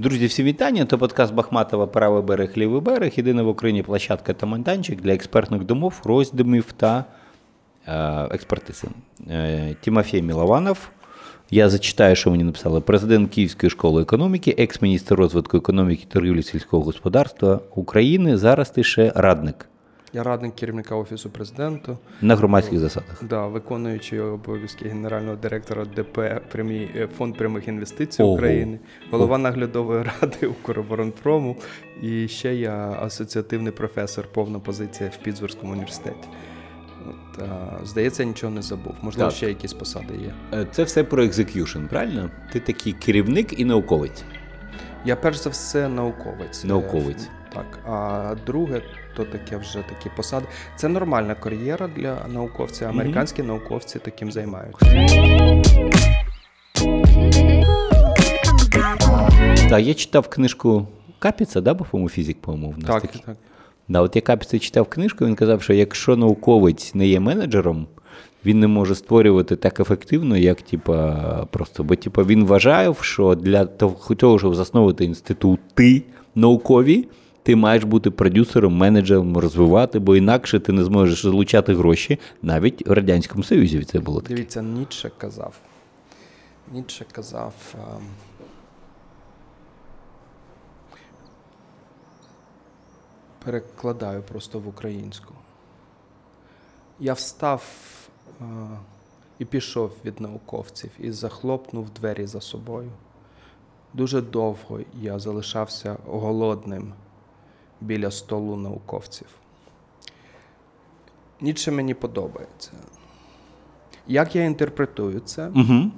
Друзі, всі вітання. То подкаст Бахматова Правий берег, лівий берег. Єдина в Україні площадка та майданчик для експертних домов, роздумів та е, експертизи. Е, Тимофій Мілованов. Я зачитаю, що мені написали. Президент Київської школи економіки, екс-міністр розвитку економіки, торгівлі сільського господарства України. Зараз ти ще радник Я радник керівника Офісу президента, на громадських засадах. да, виконуючий обов'язки генерального директора ДП прямі, е, Фонд прямих інвестицій Ого. України, голова наглядової ради Укроборонпрому і ще я асоціативний професор, повна позиція в Піттсбурзькому університеті. От, а, здається, нічого не забув. Можливо, Так. ще якісь посади є. Е, Це все про execution, правильно? Ти такий керівник і науковець. Я перш за все науковець. Науковець. Е, Так, а друге, то таке вже такі посади. Це нормальна кар'єра для науковця. Американські науковці таким займаються. Так, я читав книжку Капіца, да, по-моєму, фізик, по-моєму, в нас Так, такий. так. Да, от я Капіца читав книжку, він казав, що якщо науковець не є менеджером, він не може створювати так ефективно, як типа, просто. Бо типа, він вважав, що для того, того, щоб засновувати інститути наукові, ти маєш бути продюсером, менеджером, розвивати, бо інакше ти не зможеш залучати гроші. Навіть в Радянському Союзі це було таке. Дивіться, Ніцше казав. Ніцше казав. ем, Перекладаю просто в українську. Я встав е, і пішов від науковців і захлопнув двері за собою. Дуже довго я залишався голодним біля столу науковців. Ніцше мені подобається. Як я інтерпретую це? Угу.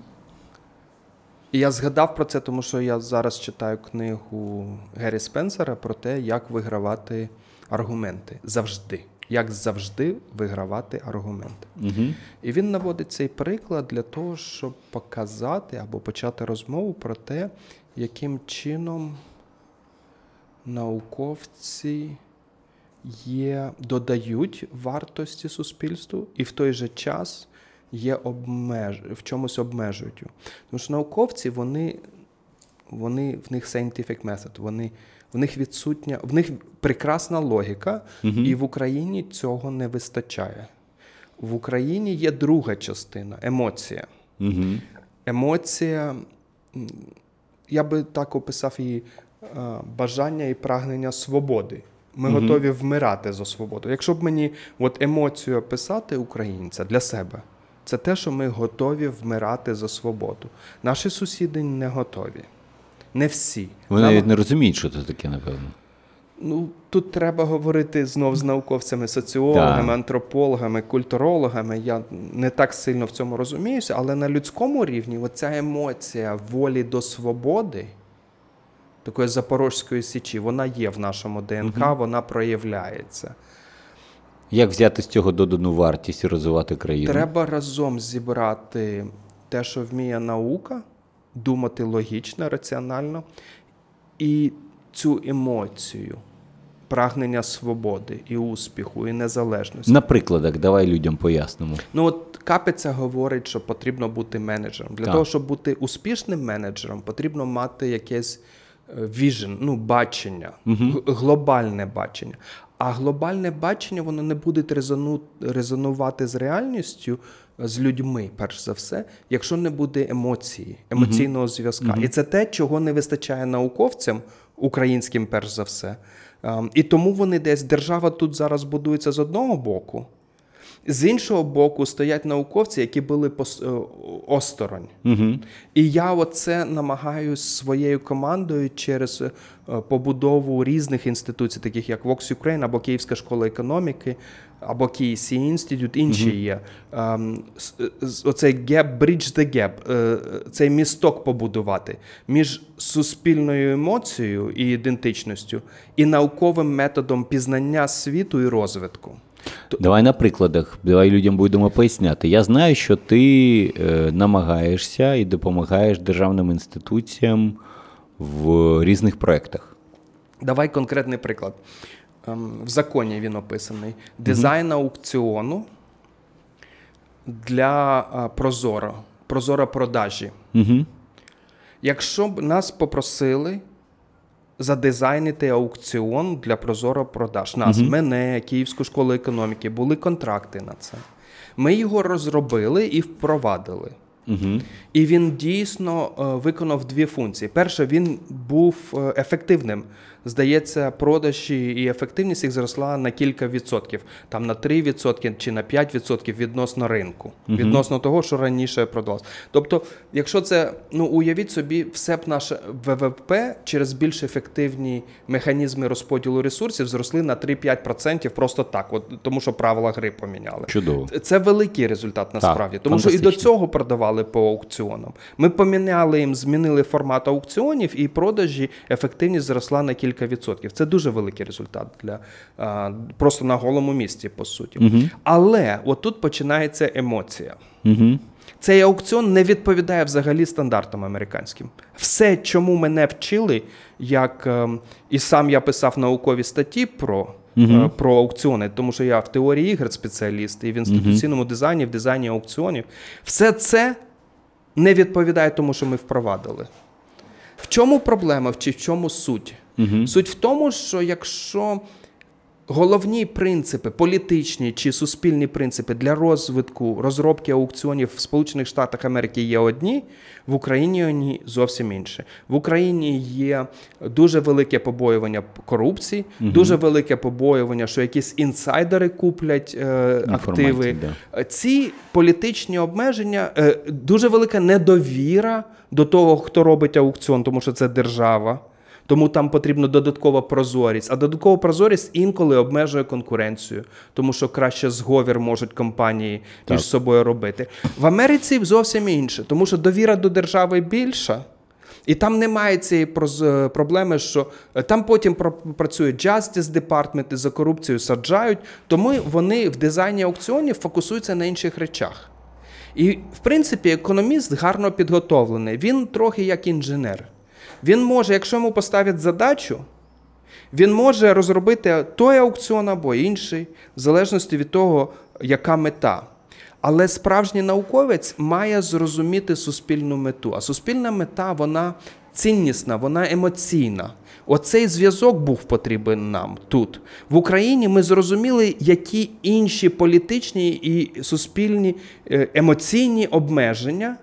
І я згадав про це, тому що я зараз читаю книгу Геррі Спенсера про те, як вигравати аргументи. Завжди. Як завжди вигравати аргументи. Угу. І він наводить цей приклад для того, щоб показати або почати розмову про те, яким чином науковці є, додають вартості суспільству і в той же час є обмеж... в чомусь обмежують. Тому що науковці, вони, вони в них scientific method, вони, в них відсутня, в них прекрасна логіка, і в Україні цього не вистачає. В Україні є друга частина емоція. Угу. Емоція, я би так описав її бажання і прагнення свободи. Ми готові вмирати за свободу. Якщо б мені от емоцію описати українця для себе, це те, що ми готові вмирати за свободу. Наші сусіди не готові. Не всі. Вони навіть не розуміють, що це таке, напевно. Ну, тут треба говорити знов з науковцями, соціологами, Так. антропологами, культурологами. Я не так сильно в цьому розуміюся, але на людському рівні оця емоція волі до свободи, такої запорозької січі, вона є в нашому ДНК, вона проявляється. Як взяти з цього додану вартість і розвивати країну? Треба разом зібрати те, що вміє наука, думати логічно, раціонально, і цю емоцію, прагнення свободи і успіху, і незалежності. На прикладах, давай людям пояснимо. Ну от Капиця говорить, що потрібно бути менеджером. Для Так. того, щоб бути успішним менеджером, потрібно мати якесь віжен, ну, бачення, г- глобальне бачення. А глобальне бачення воно не буде резону, резонувати з реальністю, з людьми, перш за все, якщо не буде емоції, емоційного зв'язка. І це те, чого не вистачає науковцям, українським, перш за все. Ем, І тому вони десь держава тут зараз будується з одного боку. З іншого боку, стоять науковці, які були пос- е, осторонь. Угу. І я оце намагаюсь своєю командою через е, побудову різних інституцій, таких як Vox Ukraine або Київська школа економіки, або Київський інститут, інші є. Ем, Оцей gap, bridge the gap, е, цей місток побудувати між суспільною емоцією і ідентичністю і науковим методом пізнання світу і розвитку. Давай на прикладах, давай людям будемо поясняти. Я знаю, що ти е, намагаєшся і допомагаєш державним інституціям в різних проєктах. Давай конкретний приклад. Ем, В законі він описаний. Дизайн аукціону для Прозоро, Прозоро продажі. Угу. Якщо б нас попросили задизайнити аукціон для Прозоро продаж. Нас, угу. мене, Київську школу економіки, були контракти на це. Ми його розробили і впровадили. Угу. І він дійсно е, виконав дві функції. Перше, він був е, ефективним здається, продажі і ефективність їх зросла на кілька відсотків, там на 3% чи на 5% відносно ринку, uh відносно того, що раніше продавалось. Тобто, якщо це ну уявіть собі, все б наше ВВП через більш ефективні механізми розподілу ресурсів зросли на 3-5% просто так, от тому що правила гри поміняли. Чудово. Це великий результат насправді, так, тому що і до цього продавали по аукціонам. Ми поміняли їм, змінили формат аукціонів, і продажі ефективність зросла на кілька кілька відсотків. Це дуже великий результат для а, просто на голому місці, по суті. Угу. Але отут починається емоція. Угу. Цей аукціон не відповідає взагалі стандартам американським. Все, чому мене вчили, як ем, і сам я писав наукові статті про. Uh-huh. Про аукціони, тому що я в теорії ігр спеціаліст і в інституційному uh-huh. дизайні, в дизайні аукціонів. Все це не відповідає тому, що ми впровадили. В чому проблема, чи в чому суть? Угу. Суть в тому, що якщо головні принципи, політичні чи суспільні принципи для розвитку розробки аукціонів в Сполучених Штатах Америки є одні, в Україні вони зовсім інші. В Україні є дуже велике побоювання корупції, угу. дуже велике побоювання, що якісь інсайдери куплять е, активи. Да. Ці політичні обмеження, е, дуже велика недовіра до того, хто робить аукціон, тому що це держава. Тому там потрібна додаткова прозорість. А додаткова прозорість інколи обмежує конкуренцію, тому що краще зговір можуть компанії так. між собою робити. В Америці зовсім інше, тому що довіра до держави більша. І там немає цієї проблеми, що е, там потім працюють Justice Department і за корупцію саджають, тому вони в дизайні аукціонів фокусуються на інших речах. І, в принципі, економіст гарно підготовлений. Він трохи як інженер. Він може, якщо йому поставлять задачу, він може розробити той аукціон або інший, в залежності від того, яка мета. Але справжній науковець має зрозуміти суспільну мету. А суспільна мета, вона ціннісна, вона емоційна. Оцей зв'язок був потрібен нам тут. В Україні ми зрозуміли, які інші політичні і суспільні е, емоційні обмеження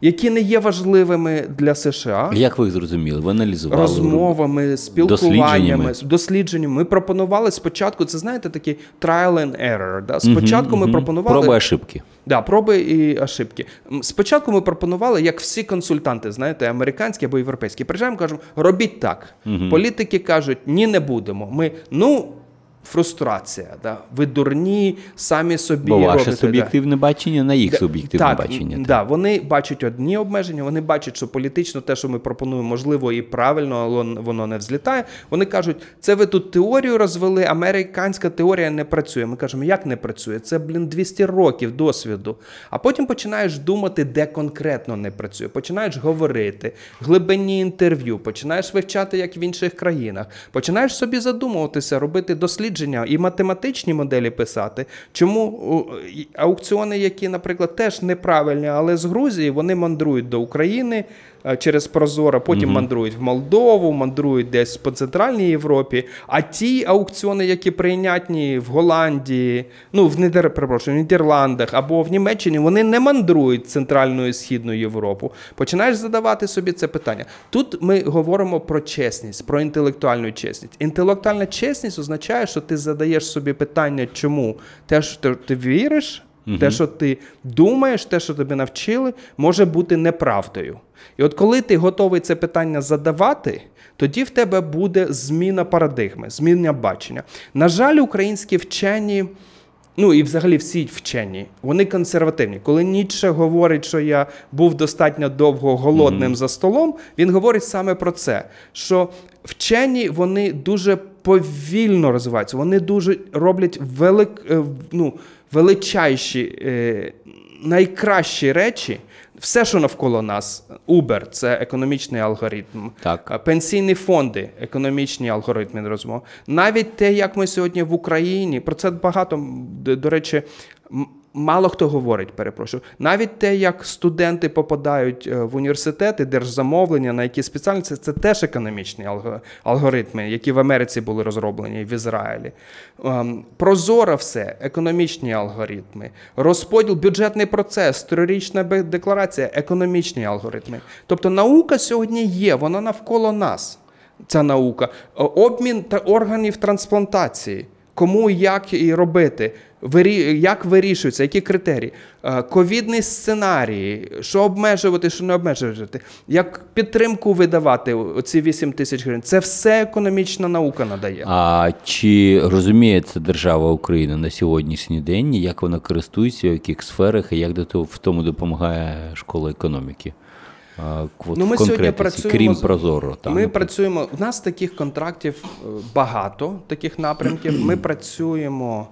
які не є важливими для США. Як ви їх зрозуміли? Ви аналізували розмовами, спілкуваннями, дослідженнями. дослідженнями. Ми пропонували спочатку. Це знаєте, такий trial and error. Да? Спочатку угу, ми угу. пропонували проби ошибки. Да, проби і ошибки. Спочатку ми пропонували, як всі консультанти, знаєте, американські або європейські, приїжджаємо, кажемо, робіть так. Угу. Політики кажуть, ні, не будемо. Ми ну фрустрація. Да? Ви дурні, самі собі. Бо ваше робите, суб'єктивне да. бачення на їх суб'єктивне так, бачення. Так. Да, Вони бачать одні обмеження, вони бачать, що політично те, що ми пропонуємо, можливо, і правильно, але воно не взлітає. Вони кажуть, це ви тут теорію розвели, американська теорія не працює. Ми кажемо, як не працює? Це, блін, 200 років досвіду. А потім починаєш думати, де конкретно не працює. Починаєш говорити, глибинні інтерв'ю, починаєш вивчати, як в інших країнах, починаєш собі задумуватися, робити дослідження дослідження і математичні моделі писати. Чому аукціони, які, наприклад, теж неправильні, але з Грузії вони мандрують до України. Е, через Прозоро, потім угу. мандрують в Молдову, мандрують десь по Центральній Європі. А ті аукціони, які прийнятні в Голландії, ну в Нідер, перепрошую, в Нідерландах або в Німеччині, вони не мандрують Центральну і Східну Європу. Починаєш задавати собі це питання. Тут ми говоримо про чесність, про інтелектуальну чесність. Інтелектуальна чесність означає, що ти задаєш собі питання, чому те, що ти віриш. Угу. Те, що ти думаєш, те, що тобі навчили, може бути неправдою. І от коли ти готовий це питання задавати, тоді в тебе буде зміна парадигми, зміна бачення. На жаль, українські вчені. Ну і взагалі всі вчені, вони консервативні. Коли Ніцше говорить, що я був достатньо довго голодним mm-hmm. за столом, він говорить саме про це. Що вчені вони дуже повільно розвиваються, вони дуже роблять велик, е, ну, величайші, е, найкращі речі. Все, що навколо нас, Uber – це економічний алгоритм, так. пенсійні фонди, економічні алгоритми розмов. Навіть те, як ми сьогодні в Україні, про це багато до речі, Мало хто говорить, перепрошую. Навіть те, як студенти попадають е, в університети, держзамовлення, на які спеціальності, це теж економічні алгоритми, які в Америці були розроблені в Ізраїлі. Ем, прозоро все, економічні алгоритми, розподіл, бюджетний процес, трирічна декларація, економічні алгоритми. Тобто наука сьогодні є, вона навколо нас. Ця наука, обмін та органів трансплантації кому як і робити, як вирішується, які критерії, е, ковідний сценарій, що обмежувати, що не обмежувати, як підтримку видавати оці 8 тисяч гривень. Це все економічна наука надає. А чи розуміє це держава України на сьогоднішній день, як вона користується, в яких сферах і як до того в тому допомагає школа економіки? ну, ми сьогодні працюємо крім Прозоро. Там, ми працюємо. У нас таких контрактів е, багато, таких напрямків. Ми працюємо.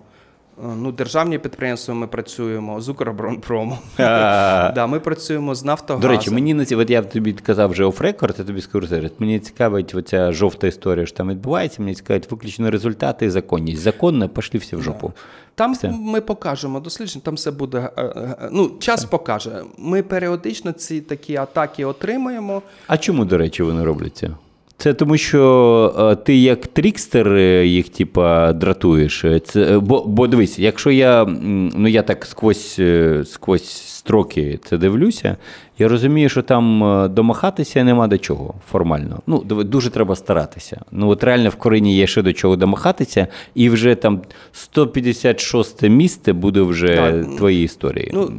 Е, ну, державні підприємства ми працюємо з Укроборонпромом. да, Ми працюємо з Нафтогазом. До речі, мені на от я тобі казав вже оф-рекорд, я тобі скажу зараз. Мені цікавить оця жовта історія, що там відбувається. Мені цікавить виключно результати і законність. Законно, пошли всі в жопу. Там все. ми покажемо дослідження, там все буде. Е, е, ну, час покаже. Ми періодично ці такі атаки отримуємо. А чому, до речі, вони робляться? Це тому, що е, ти як трікстер е, їх, типа, дратуєш. Це, е, Бо бо дивись, якщо я ну я так сквозь сквозь строки це дивлюся, я розумію, що там домахатися нема до чого формально. Ну, Дуже треба старатися. Ну, от реально в Корині є ще до чого домахатися, і вже там 156 місце буде вже так. твої історії. Ну,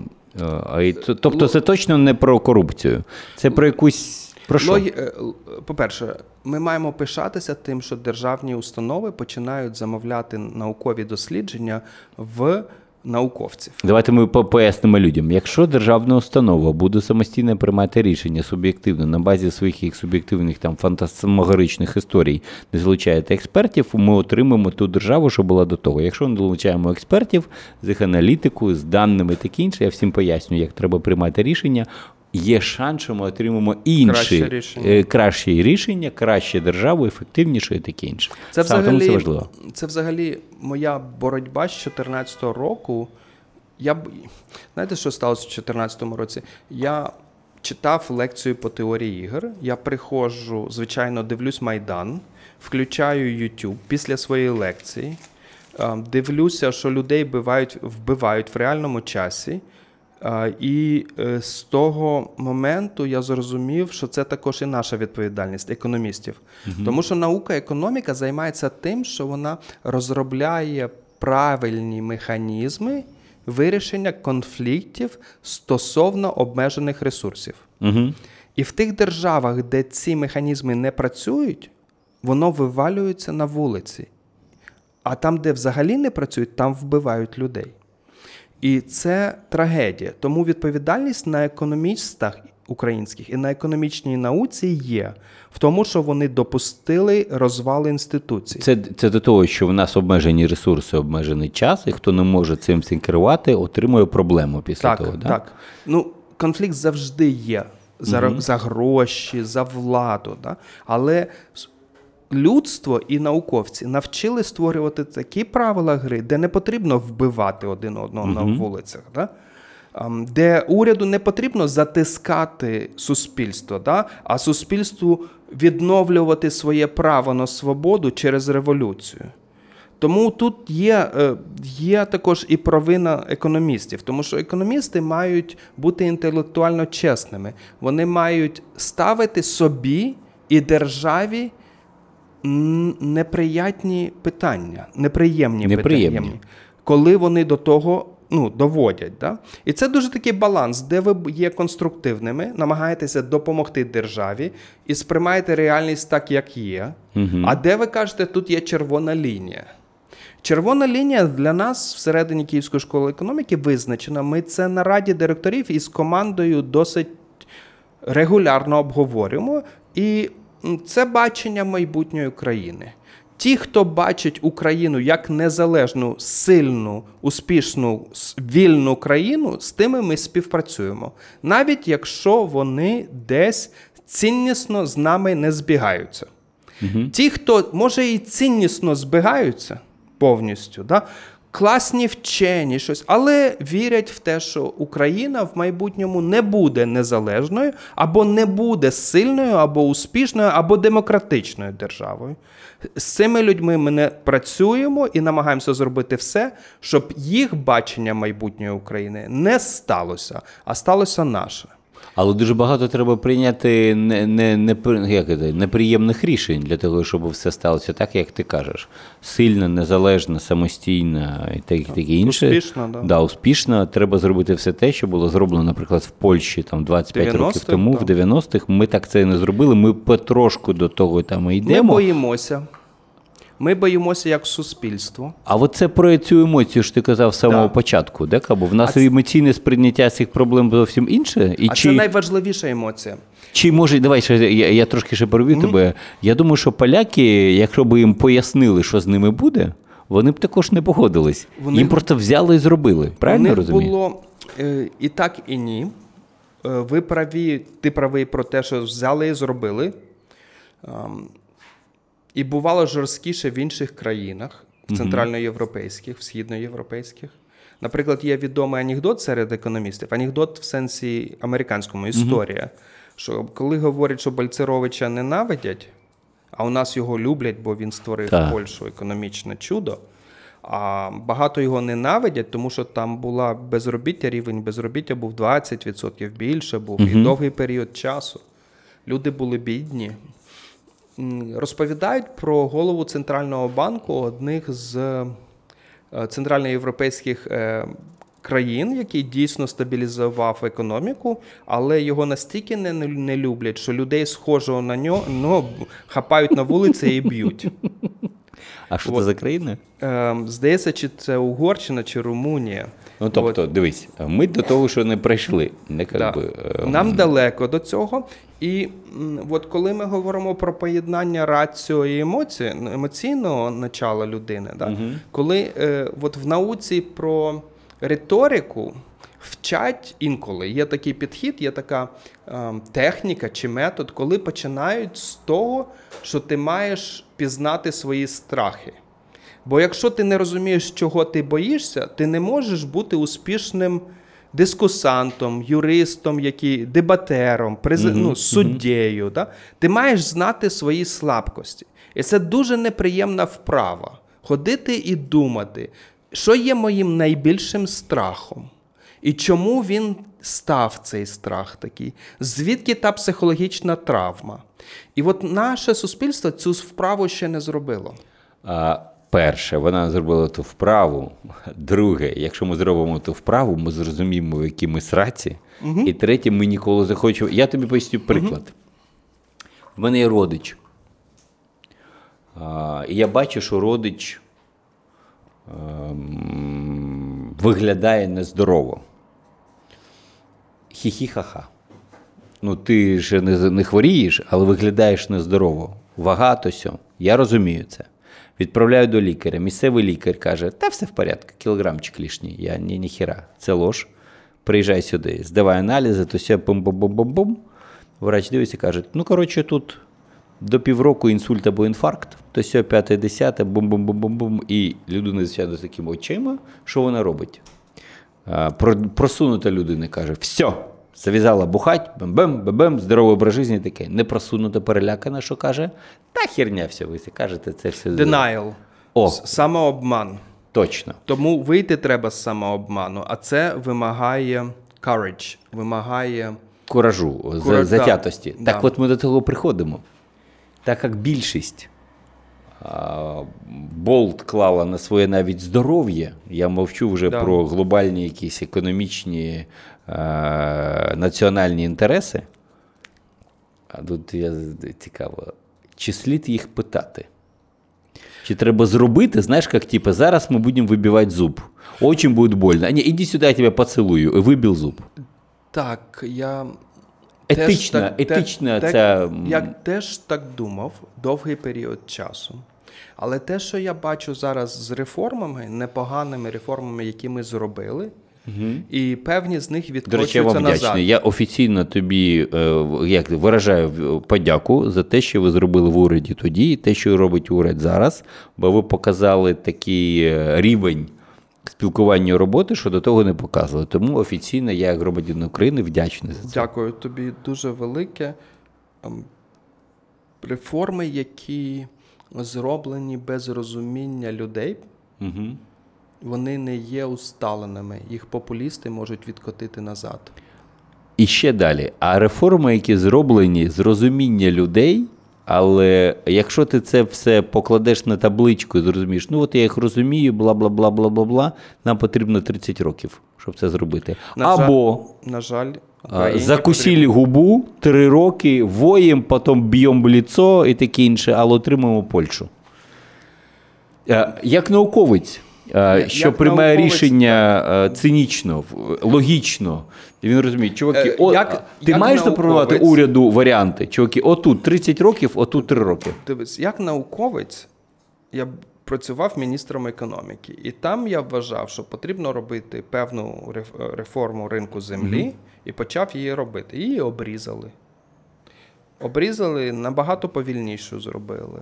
Тобто, ну, це точно не про корупцію, це про якусь. Про що? Логі... Е, по-перше, ми маємо пишатися тим, що державні установи починають замовляти наукові дослідження в науковців. Давайте ми пояснимо людям. Якщо державна установа буде самостійно приймати рішення суб'єктивно на базі своїх їх суб'єктивних там фантасмагоричних історій, не залучаєте експертів, ми отримаємо ту державу, що була до того. Якщо не долучаємо експертів з їх аналітикою, з даними таке інше, я всім пояснюю, як треба приймати рішення є шанс, що ми отримаємо інші краще рішення, е, кращі рішення, краще державу, ефективніше і таке інше. Це взагалі, це важливо. Це взагалі моя боротьба з 2014 року. Я знаєте, що сталося в 2014 році? Я читав лекцію по теорії ігор. Я приходжу, звичайно, дивлюсь Майдан, включаю YouTube після своєї лекції. Дивлюся, що людей вбивають, вбивають в реальному часі. І е, з того моменту я зрозумів, що це також і наша відповідальність економістів. Угу. Тому що наука економіка займається тим, що вона розробляє правильні механізми вирішення конфліктів стосовно обмежених ресурсів. Угу. І в тих державах, де ці механізми не працюють, воно вивалюється на вулиці. А там, де взагалі не працюють, там вбивають людей. І це трагедія. Тому відповідальність на економістах українських і на економічній науці є в тому, що вони допустили розвал інституцій. Це це до того, що в нас обмежені ресурси, обмежений час, і хто не може цим цим керувати, отримує проблему після так, того. Так, так. Ну, конфлікт завжди є за угу. за гроші, за владу. Да? Але людство і науковці навчили створювати такі правила гри, де не потрібно вбивати один одного mm-hmm. на вулицях. Да? Де уряду не потрібно затискати суспільство, да? а суспільству відновлювати своє право на свободу через революцію. Тому тут є е, є також і провина економістів, тому що економісти мають бути інтелектуально чесними. Вони мають ставити собі і державі неприятні питання, неприємні, неприємні. питання, коли вони до того ну, доводять. Да? І це дуже такий баланс, де ви є конструктивними, намагаєтеся допомогти державі і сприймаєте реальність так, як є. Угу. А де ви кажете, тут є червона лінія. Червона лінія для нас всередині Київської школи економіки визначена. Ми це на раді директорів із командою досить регулярно обговорюємо. І це бачення майбутньої країни. Ті, хто бачить Україну як незалежну, сильну, успішну, вільну країну, з тими ми співпрацюємо, навіть якщо вони десь ціннісно з нами не збігаються. Угу. Ті, хто може і ціннісно збігаються повністю, да, класні вчені, щось, але вірять в те, що Україна в майбутньому не буде незалежною, або не буде сильною, або успішною, або демократичною державою. З цими людьми ми не працюємо і намагаємося зробити все, щоб їх бачення майбутньої України не сталося, а сталося наше. Але дуже багато треба прийняти не, не, не, як це, неприємних рішень для того, щоб все сталося так, як ти кажеш. Сильна, незалежна, самостійна і так, таке інше. Успішно, да. Да, успішно. Треба зробити все те, що було зроблено, наприклад, в Польщі там 25 років тому, да. в 90-х. Ми так це не зробили. Ми потрошку до того там і йдемо. боїмося. Ми боїмося як суспільство. А от це про цю емоцію, що ти казав з самого Да. початку, де бо в нас А це- емоційне сприйняття цих проблем зовсім інше. І А чи... це найважливіша емоція. Чи може, давай ще я, я трошки ще переб'ю тебе. Я думаю, що поляки, якщо б їм пояснили, що з ними буде, вони б також не погодились. Вони- Їм просто взяли і зробили. Правильно розумію? було е, і так, і ні. Е, ви праві, ти правий про те, що взяли і зробили. І бувало жорсткіше в інших країнах, в центральноєвропейських, в східноєвропейських. Наприклад, є відомий анекдот серед економістів. Анекдот в сенсі американському історія. Що коли говорять, що Бальцеровича ненавидять, а у нас його люблять, бо він створив Так. Польщу економічне чудо. А багато його ненавидять, тому що там була безробіття, рівень безробіття був 20% більше, був і довгий період часу. Люди були бідні. Розповідають про голову центрального банку одних з е, центральноєвропейських е, країн, який дійсно стабілізував економіку, але його настільки не, не- люблять, що людей схожого на нього ну, хапають на вулиці і б'ють. А що це за країна? Е, Здається, чи це Угорщина, чи Румунія. Ну тобто, дивись, ми до того, що не прийшли. Не Да. би, е, Нам далеко до цього. І от коли ми говоримо про поєднання раціо і емоції, емоційного начала людини, да, коли е, от в науці про риторику вчать інколи, є такий підхід, є така е, техніка чи метод, коли починають з того, що ти маєш пізнати свої страхи. Бо якщо ти не розумієш, чого ти боїшся, ти не можеш бути успішним дискусантом, юристом, який, дебатером, прези... ну, суддєю. Да? Ти маєш знати свої слабкості. І це дуже неприємна вправа. Ходити і думати, що є моїм найбільшим страхом. І чому він став цей страх такий? Звідки та психологічна травма? І от наше суспільство цю вправу ще не зробило. А, перше, вона зробила ту вправу. Друге, якщо ми зробимо ту вправу, ми зрозуміємо, в якій ми сраці. І третє, ми ніколи захочемо. Я тобі поясню приклад. В мене є родич. А, і я бачу, що родич ем, виглядає нездорово. Хі-хі-ха-ха. Ну, ти ж не, не хворієш, але виглядаєш нездорово. Вага то сьо. Я розумію це. Відправляю до лікаря. Місцевий лікар каже: та все в порядку, кілограмчик лишній. Я ні, ніхіра. Це лож. Приїжджай сюди, здавай аналізи, то сьо бум бум бум бум бум Врач дивиться і каже: ну, коротше, тут до півроку інсульт або інфаркт, то сьо п'яте, десяте, бум-бум-бум-бум-бум. І людина, звичайно, з такими очима, що вона робить? Просунута людина каже: все, зав'язала бухать, бем-бем, бем-бем, здоровий образ життя таке. Не просунута, перелякана, що каже, та херня все, ви кажете, це все. Denial. О. Самообман. Точно. Тому вийти треба з самообману, а це вимагає courage, вимагає. Куражу, за- Кура- затятості. да, Так от ми до того приходимо. Так як більшість болт клала на своє навіть здоров'я, я мовчу вже Да. про глобальні якісь економічні а, національні інтереси. А тут я цікаво, чи слід їх питати? Чи треба зробити, знаєш, як типу, зараз ми будемо вибивати зуб. Очень буде больно. А ні, іди сюди, я тебе поцілую, і вибив зуб. Так, я. Етична, теж так- етична те- ця. Я теж так думав довгий період часу. Але те, що я бачу зараз з реформами, непоганими реформами, які ми зробили, і певні з них До речі, я відкочуються вам назад. вдячний. Я офіційно тобі е, як виражаю подяку за те, що ви зробили в уряді тоді, і те, що робить уряд зараз, бо ви показали такий е, рівень спілкуванню роботи, що до того не показували. Тому офіційно я, як громадянин України, вдячний за це. Дякую тобі дуже велике. Ем, Реформи, які зроблені без розуміння людей, Угу. вони не є усталеними. Їх популісти можуть відкотити назад. І ще далі. А реформи, які зроблені з розуміння людей, але якщо ти це все покладеш на табличку і зрозумієш, ну от я їх розумію, бла бла бла бла бла бла, нам потрібно 30 років, щоб це зробити. На жаль- Або На жаль, а, губу три роки, воєм, потім б'ємо в ліцо і таке інше, але отримаємо Польщу. Е, Як науковець, е, Як що приймає науковець, рішення е, цинічно, логічно, і він розуміє, чуваки, Е, о, як- ти як маєш запропонувати уряду варіанти. Чуваки, отут 30 років, отут 3 роки. Дивись, як науковець, я працював міністром економіки, і там я вважав, що потрібно робити певну реформу ринку землі, і почав її робити. Її обрізали. Обрізали набагато повільнішу зробили.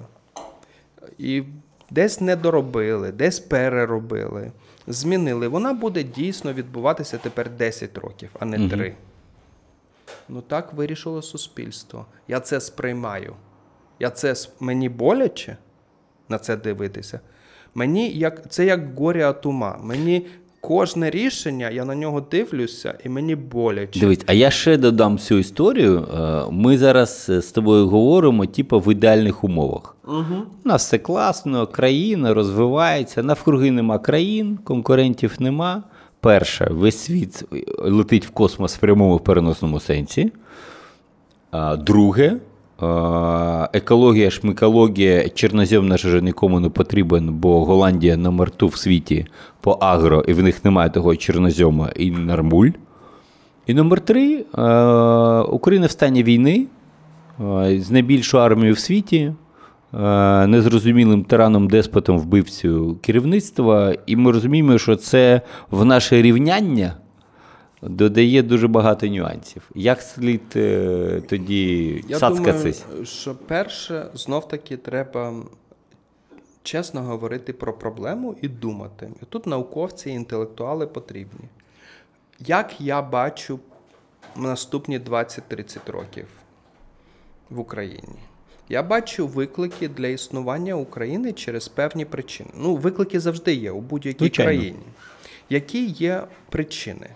І десь не доробили, десь переробили, змінили. Вона буде дійсно відбуватися тепер 10 років, а не 3. Ну так вирішило суспільство. Я це сприймаю. Я це мені боляче на це дивитися. Мені як це як горя от ума. Мені кожне рішення, я на нього дивлюся, і мені боляче. Дивись, а я ще додам цю історію. Е, Ми зараз е, з тобою говоримо, типу, в ідеальних умовах. Угу. У нас все класно, країна розвивається, навкруги нема країн, конкурентів нема. Перше, весь світ летить в космос в прямому переносному сенсі. А, Друге, екологія, шмикологія, чорнозем наш вже нікому не потрібен, бо Голландія номер ту в світі по агро, і в них немає того чорнозьома і нормуль. І номер три Україна в стані війни з найбільшою армією в світі, незрозумілим тираном деспотом вбивцю керівництва. І ми розуміємо, що це в наше рівняння додає дуже багато нюансів. Як слід е, тоді Я думаю, що перше, знов таки, треба чесно говорити про проблему і думати. І тут науковці і інтелектуали потрібні. Як я бачу наступні 20-30 років в Україні? Я бачу виклики для існування України через певні причини. Ну, виклики завжди є у будь-якій країні. Які є причини?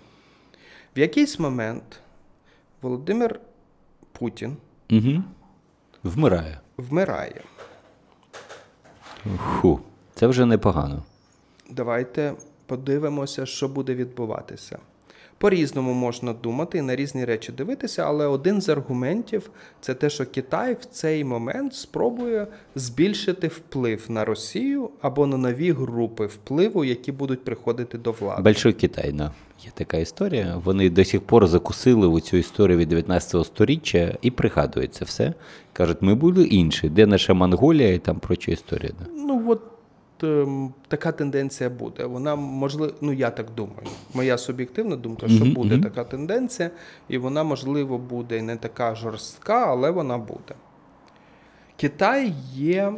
В якийсь момент Володимир Путін Угу. Вмирає. вмирає. Фу, це вже непогано. Давайте подивимося, що буде відбуватися. По-різному можна думати і на різні речі дивитися, але один з аргументів це те, що Китай в цей момент спробує збільшити вплив на Росію або на нові групи впливу, які будуть приходити до влади. Большой Китай, да. Є така історія. Вони до сих пор закусили у цю історію від 19 століття і пригадують це все. Кажуть, ми були інші. Де наша Монголія і там проча історія. Да. Ну от ем, така тенденція буде. Вона можливо, ну я так думаю. Моя суб'єктивна думка, що Мгм, буде така тенденція, і вона, можливо, буде не така жорстка, але вона буде. Китай є,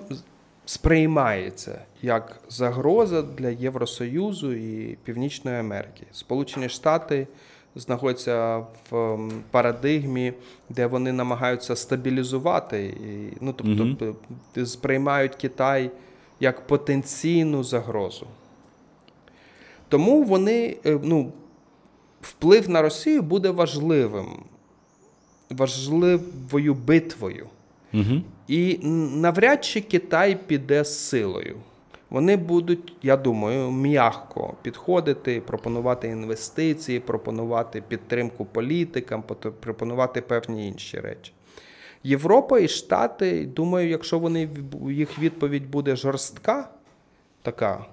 сприймається як загроза для Євросоюзу і Північної Америки. Сполучені Штати знаходяться в парадигмі, де вони намагаються стабілізувати, і, ну, тобто п- сприймають Китай як потенційну загрозу. Тому вони, е, ну, вплив на Росію буде важливим, важливою битвою. Угу. І навряд чи Китай піде з силою. Вони будуть, я думаю, м'яко підходити, пропонувати інвестиції, пропонувати підтримку політикам, пропонувати певні інші речі. Європа і Штати, думаю, якщо вони їх відповідь буде жорстка, така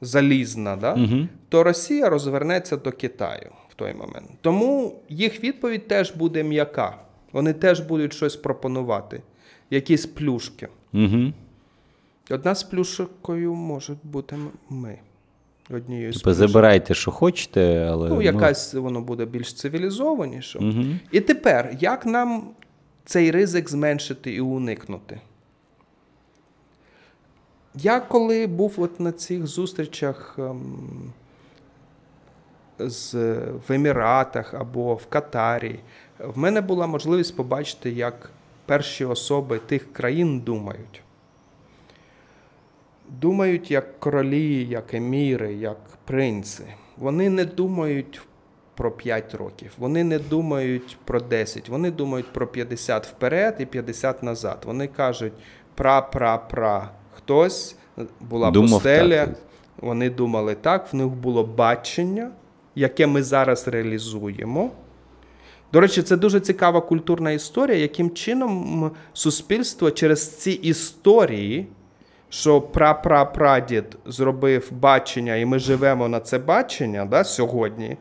залізна, да, Угу. то Росія розвернеться до Китаю в той момент. Тому їх відповідь теж буде м'яка. Вони теж будуть щось пропонувати, якісь плюшки. Угу. Одна з плюшкою може бути ми. Однією з Типу, плюшок. забирайте, що хочете, але. Ну, якась воно буде більш цивілізованіше. Угу. І тепер, як нам цей ризик зменшити і уникнути? Я коли був от на цих зустрічах ем, з, в Еміратах або в Катарі, в мене була можливість побачити, як перші особи тих країн думають. Думають як королі, як еміри, як принци. Вони не думають про 5 років, вони не думають про 10, вони думають про 50 вперед і 50 назад. Вони кажуть пра-пра-пра. Хтось була Думав пустеля, так. вони думали так, в них було бачення, яке ми зараз реалізуємо. До речі, це дуже цікава культурна історія, яким чином суспільство через ці історії, що прапрапрадід зробив бачення, і ми живемо на це бачення да, сьогодні,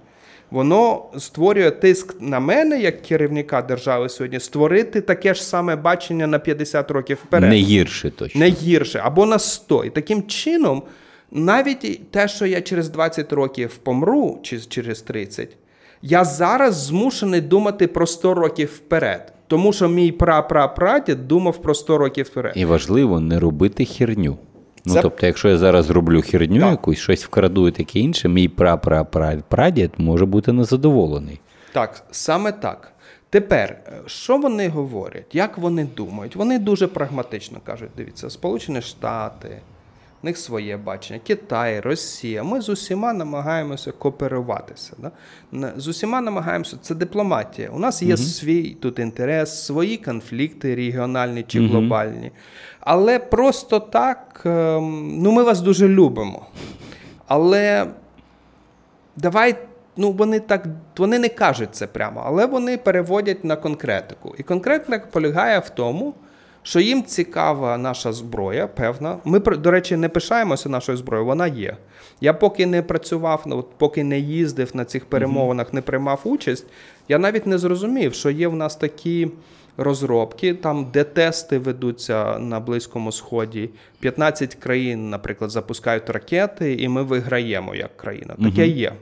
воно створює тиск на мене, як керівника держави сьогодні, створити таке ж саме бачення на 50 років вперед. Не гірше точно. Не гірше, або на 100. І таким чином, навіть те, що я через 20 років помру, чи через 30, я зараз змушений думати про 100 років вперед. Тому що мій прапрапрадід думав про 100 років вперед. І важливо не робити херню. Ну, Це- тобто, якщо я зараз зроблю херню Так. якусь, щось вкраду і таке інше, мій прапрапрадід може бути незадоволений. Так, саме так. Тепер, е, що вони говорять? Як вони думають? Вони дуже прагматично кажуть: дивіться, Сполучені Штати, в них своє бачення, Китай, Росія. Ми з усіма намагаємося кооперуватися. Да? З усіма намагаємося, це дипломатія. У нас є свій тут інтерес, свої конфлікти регіональні чи глобальні. Але просто так, ем, ну ми вас дуже любимо. Але давай, ну вони так, вони не кажуть це прямо, але вони переводять на конкретику. І конкретика полягає в тому, що їм цікава наша зброя, певна. Ми, до речі, не пишаємося нашою зброєю, вона є. Я поки не працював, ну, от поки не їздив на цих перемовинах, не приймав участь, я навіть не зрозумів, що є в нас такі розробки, там, де тести ведуться на Близькому Сході. 15 країн, наприклад, запускають ракети, і ми виграємо як країна. Таке є.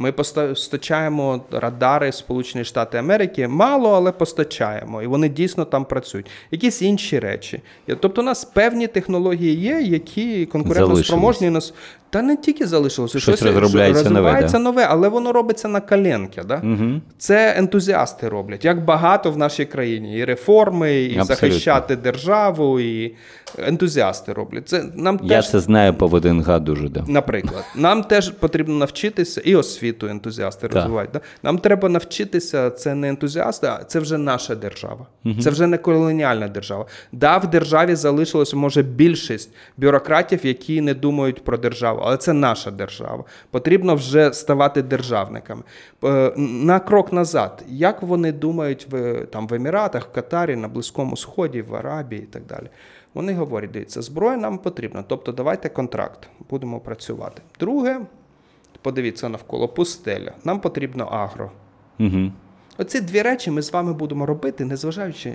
Ми постачаємо радари Сполучені Штати Америки мало, але постачаємо, і вони дійсно там працюють. Якісь інші речі. Тобто, у нас певні технології є, які конкурентоспроможні нас. Та не тільки залишилося, Щось розробляється нове, розвивається нове, але воно робиться на коленки. Да? Угу. Це ентузіасти роблять, як багато в нашій країні. І реформи, і Абсолютно. захищати державу, і ентузіасти роблять. Це нам Я теж це знаю по ВДНГ дуже давно. Наприклад, нам теж потрібно навчитися, і освіту ентузіасти розвивають. Да? Нам треба навчитися, це не ентузіасти, а це вже наша держава. Це вже не колоніальна держава. Да, в державі залишилося, може, більшість бюрократів, які не думають про державу, але це наша держава. Потрібно вже ставати державниками. Е, На крок назад, як вони думають в, там, в Еміратах, в Катарі, на Близькому Сході, в Арабії і так далі. Вони говорять: дивіться, зброя нам потрібна, тобто давайте контракт, будемо працювати. Друге, подивіться навколо пустеля. Нам потрібно агро. Угу. Оці дві речі ми з вами будемо робити, незважаючи.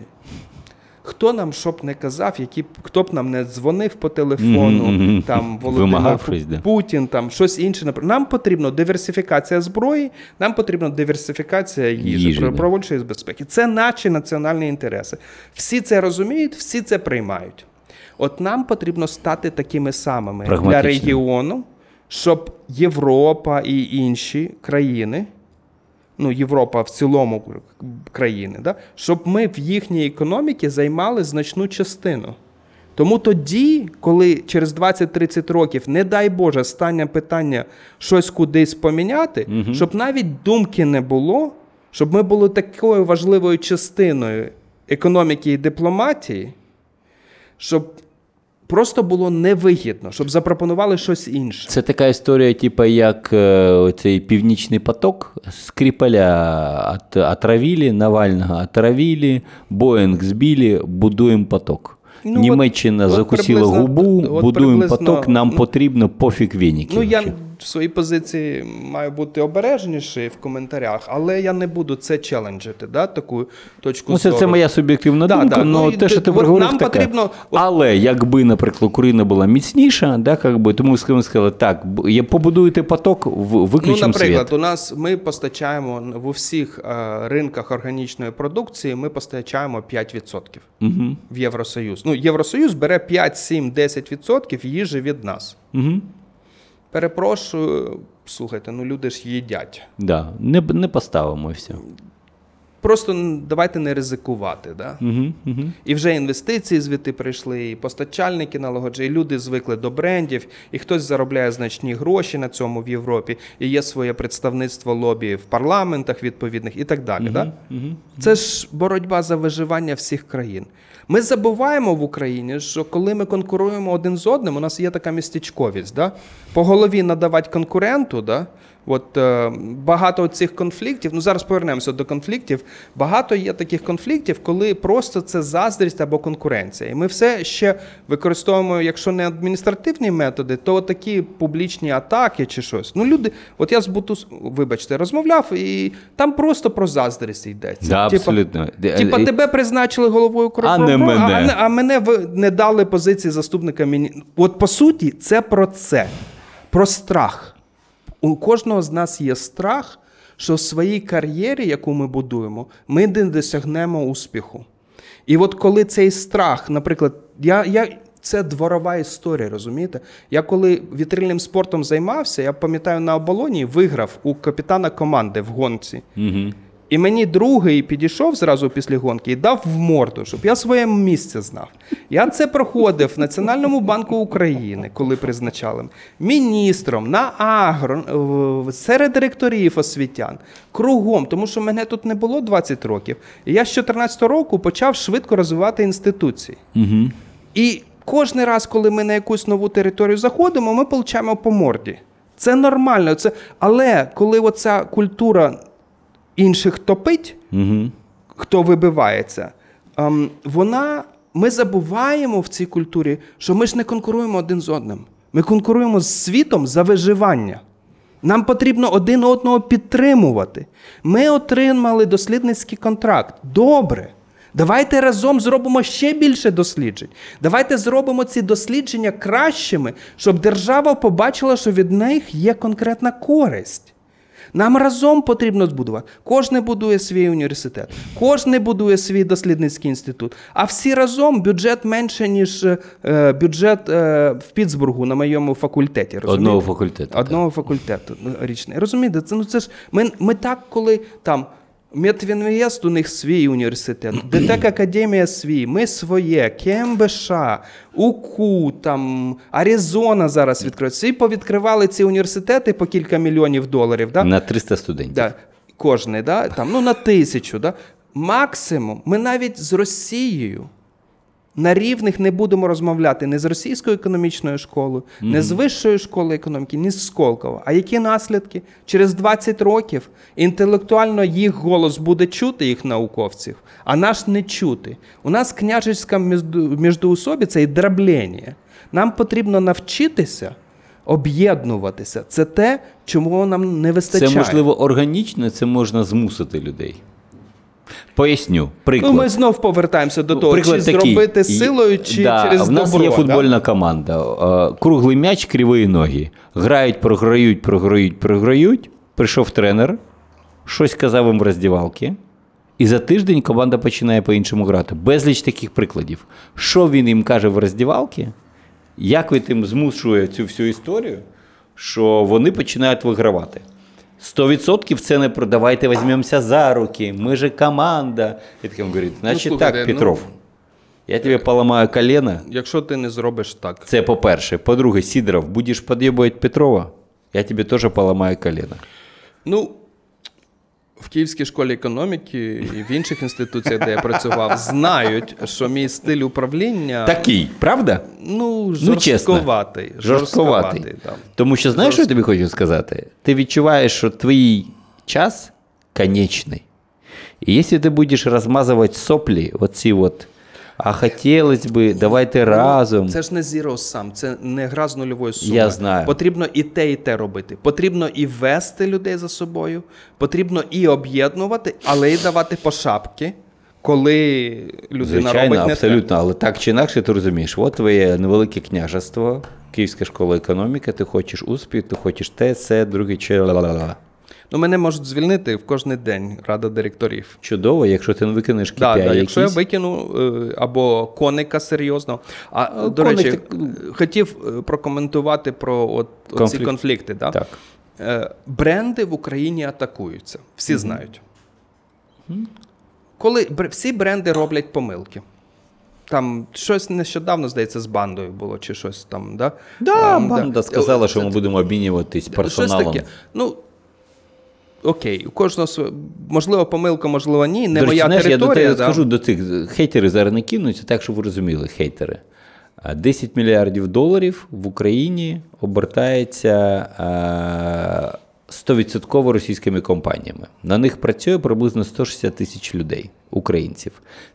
Хто нам що б не казав, які хто б нам не дзвонив по телефону, мгм. там Володимир. Путін, там щось інше. Нам потрібно диверсифікація зброї, нам потрібна диверсифікація їжі, Їжі, про- да. безпеки. Це наші національні інтереси. Всі це розуміють, всі це приймають. От нам потрібно стати такими самими для регіону, щоб Європа і інші країни ну, Європа в цілому країни, да? щоб ми в їхній економіці займали значну частину. Тому тоді, коли через 20-30 років, не дай Боже, стане питання щось кудись поміняти, щоб навіть думки не було, щоб ми були такою важливою частиною економіки і дипломатії, щоб просто було невигідно, щоб запропонували щось інше. Це така історія, типу, як е, цей північний поток. Скрипаля от, отравили, Навального отравили, Боїнг збили, будуємо поток. Ну, Німеччина от- от закусила приблизно- губу, от будуємо поток, нам потрібно пофіг вініків. Ну, я в своїй позиції маю бути обережніший в коментарях, але я не буду це челенджити, да, таку точку Ну, це, зору. це моя суб'єктивна Да, думка, да. але Ну, те, що ти от проговорив, нам таке. потрібно- Але якби, наприклад, Україна була міцніша, да, как би, тому ми сказали, так, побудуєте поток, в- Ну, наприклад, світ. у нас ми постачаємо в усіх е, ринках органічної продукції, ми постачаємо 5% Угу. в Євросоюз. Ну, Євросоюз бере 5, 7, 10% їжі від нас. Угу. Перепрошую, слухайте, ну люди ж їдять. Да. Не, не поставимо і все. Просто давайте не ризикувати. Да? Угу, угу. І вже інвестиції звідти прийшли, і постачальники налагоджені, і люди звикли до брендів, і хтось заробляє значні гроші на цьому в Європі, і є своє представництво лобі в парламентах відповідних і так далі. Да? Угу. Це ж боротьба за виживання всіх країн. Ми забуваємо в Україні, що коли ми конкуруємо один з одним, у нас є така містечковість. Да? По голові надавати конкуренту. Да? От е, багато цих конфліктів, ну зараз повернемося до конфліктів. Багато є таких конфліктів, коли просто це заздрість або конкуренція. І ми все ще використовуємо, якщо не адміністративні методи, то такі публічні атаки чи щось. Ну, люди, от я з Бутус, вибачте, розмовляв, і там просто про заздрість йдеться. Да, Типа- абсолютно. Типа е, тебе призначили головою А не мене. а, а мене ви не дали позиції заступника міні. От по суті, це про це, про страх. У кожного з нас є страх, що в своїй кар'єрі, яку ми будуємо, ми не досягнемо успіху. І от коли цей страх, наприклад, я, я, це дворова історія, розумієте? Я коли вітрильним спортом займався, я пам'ятаю, на оболоні виграв у капітана команди в гонці. Мгм. І мені другий підійшов зразу після гонки і дав в морду, щоб я своє місце знав. Я це проходив в Національному банку України, коли призначали міністром на агро, серед директорів освітян, кругом, тому що мене тут не було 20 років. І я з 14 року почав швидко розвивати інституції. Мгм. І кожен раз, коли ми на якусь нову територію заходимо, ми получаємо по морді. Це нормально. Це... Але коли оця культура інших топить, Мгм. хто вибивається, ем, вона. Ми забуваємо в цій культурі, що ми ж не конкуруємо один з одним. Ми конкуруємо з світом за виживання. Нам потрібно один одного підтримувати. Ми отримали дослідницький контракт. Добре. Давайте разом зробимо ще більше досліджень. Давайте зробимо ці дослідження кращими, щоб держава побачила, що від них є конкретна користь. Нам разом потрібно збудувати. Кожне будує свій університет, кожне будує свій дослідницький інститут. А всі разом бюджет менше, ніж е, бюджет е, в Пітсбургу на моєму факультеті. Розумієте? Одного факультету. Одного факультету ну, річний. Розумієте, це, ну, це ж ми, ми так, коли там. Медвінвест у них свій університет, ДТЕК Академія свій, ми своє, КМБШ, УКУ, там, Аризона зараз відкриють. Всі повідкривали ці університети по кілька мільйонів доларів. Да? На 300 студентів. Да, кожний, да? там, ну, на тисячу. Да? Максимум, ми навіть з Росією на рівних не будемо розмовляти не з російською економічною школою, не з вищою школою економіки, ні з Сколково. А які наслідки? Через 20 років інтелектуально їх голос буде чути, їх науковців, а наш не чути. У нас княжеська міждоусобіця і дроблення. Нам потрібно навчитися об'єднуватися. Це те, чому нам не вистачає. Це можливо органічно, це можна змусити людей. Поясню. Приклад. Ну, ми знов повертаємося до того, Приклад чи такий. зробити силою, чи да, через В нас добро. є да? футбольна команда. Е, Круглий м'яч, кривої ноги. Грають, програють, програють, програють. Прийшов тренер, щось казав їм в роздівалки. І за тиждень команда починає по-іншому грати. Безліч таких прикладів. Що він їм каже в роздівалки? Як він їм змушує цю всю історію, що вони починають вигравати. 100% це не про давайте візьмемося за руки, ми же команда. І таким говорить, значить ну, так, ну- Петров, я тебе поламаю колено. Якщо ти не зробиш так. Це по-перше. По-друге, Сидоров, будеш під'єбувати Петрова, я тебе теж поламаю колено. Ну, в Київській школі економіки і в інших інституціях, де я працював, знають, що мій стиль управління Такий, правда? ну, Ну, жорстковатий. Жорстковатий. там. Тому що знаєш, що я тобі хочу сказати? Ти відчуваєш, що твій час конечний. І якщо ти будеш розмазувати соплі, оці от, а хотілося би, давайте разом. Ну, Це ж не zero sum, це не гра з нульової суми. Я знаю. Потрібно і те, і те робити. Потрібно і вести людей за собою, потрібно і об'єднувати, але й давати по шапки, коли людина Звичайно, робить не абсолютно, але так чи інакше ти розумієш, от твоє невелике княжество, Київська школа економіки, ти хочеш успіх, ти хочеш те, це, друге, чи ла-ла-ла. Ну, мене можуть звільнити в кожний день рада директорів. Чудово, якщо ти не викинеш KPI Да, да, якийсь. якщо я викину е, або коника серйозно. А до речі, так- хотів е, прокоментувати про от, ці Конфлікт. конфлікти. Да? Так. Е, бренди в Україні атакуються. Всі знають. Коли всі бренди роблять помилки. Там щось нещодавно, здається, з бандою було, чи щось там. Да? Да, Ем, банда сказала, що ми будемо обмінюватись Щось таке. Ну, окей, у кожного можливо, помилка, можливо, ні. Не До моя знаєш, територія. я до тебе скажу до цих хейтери зараз не кинуться, так щоб ви розуміли, хейтери. А 10 мільярдів доларів в Україні обертається а, 100% російськими компаніями. На них працює приблизно 160 тисяч людей, українців.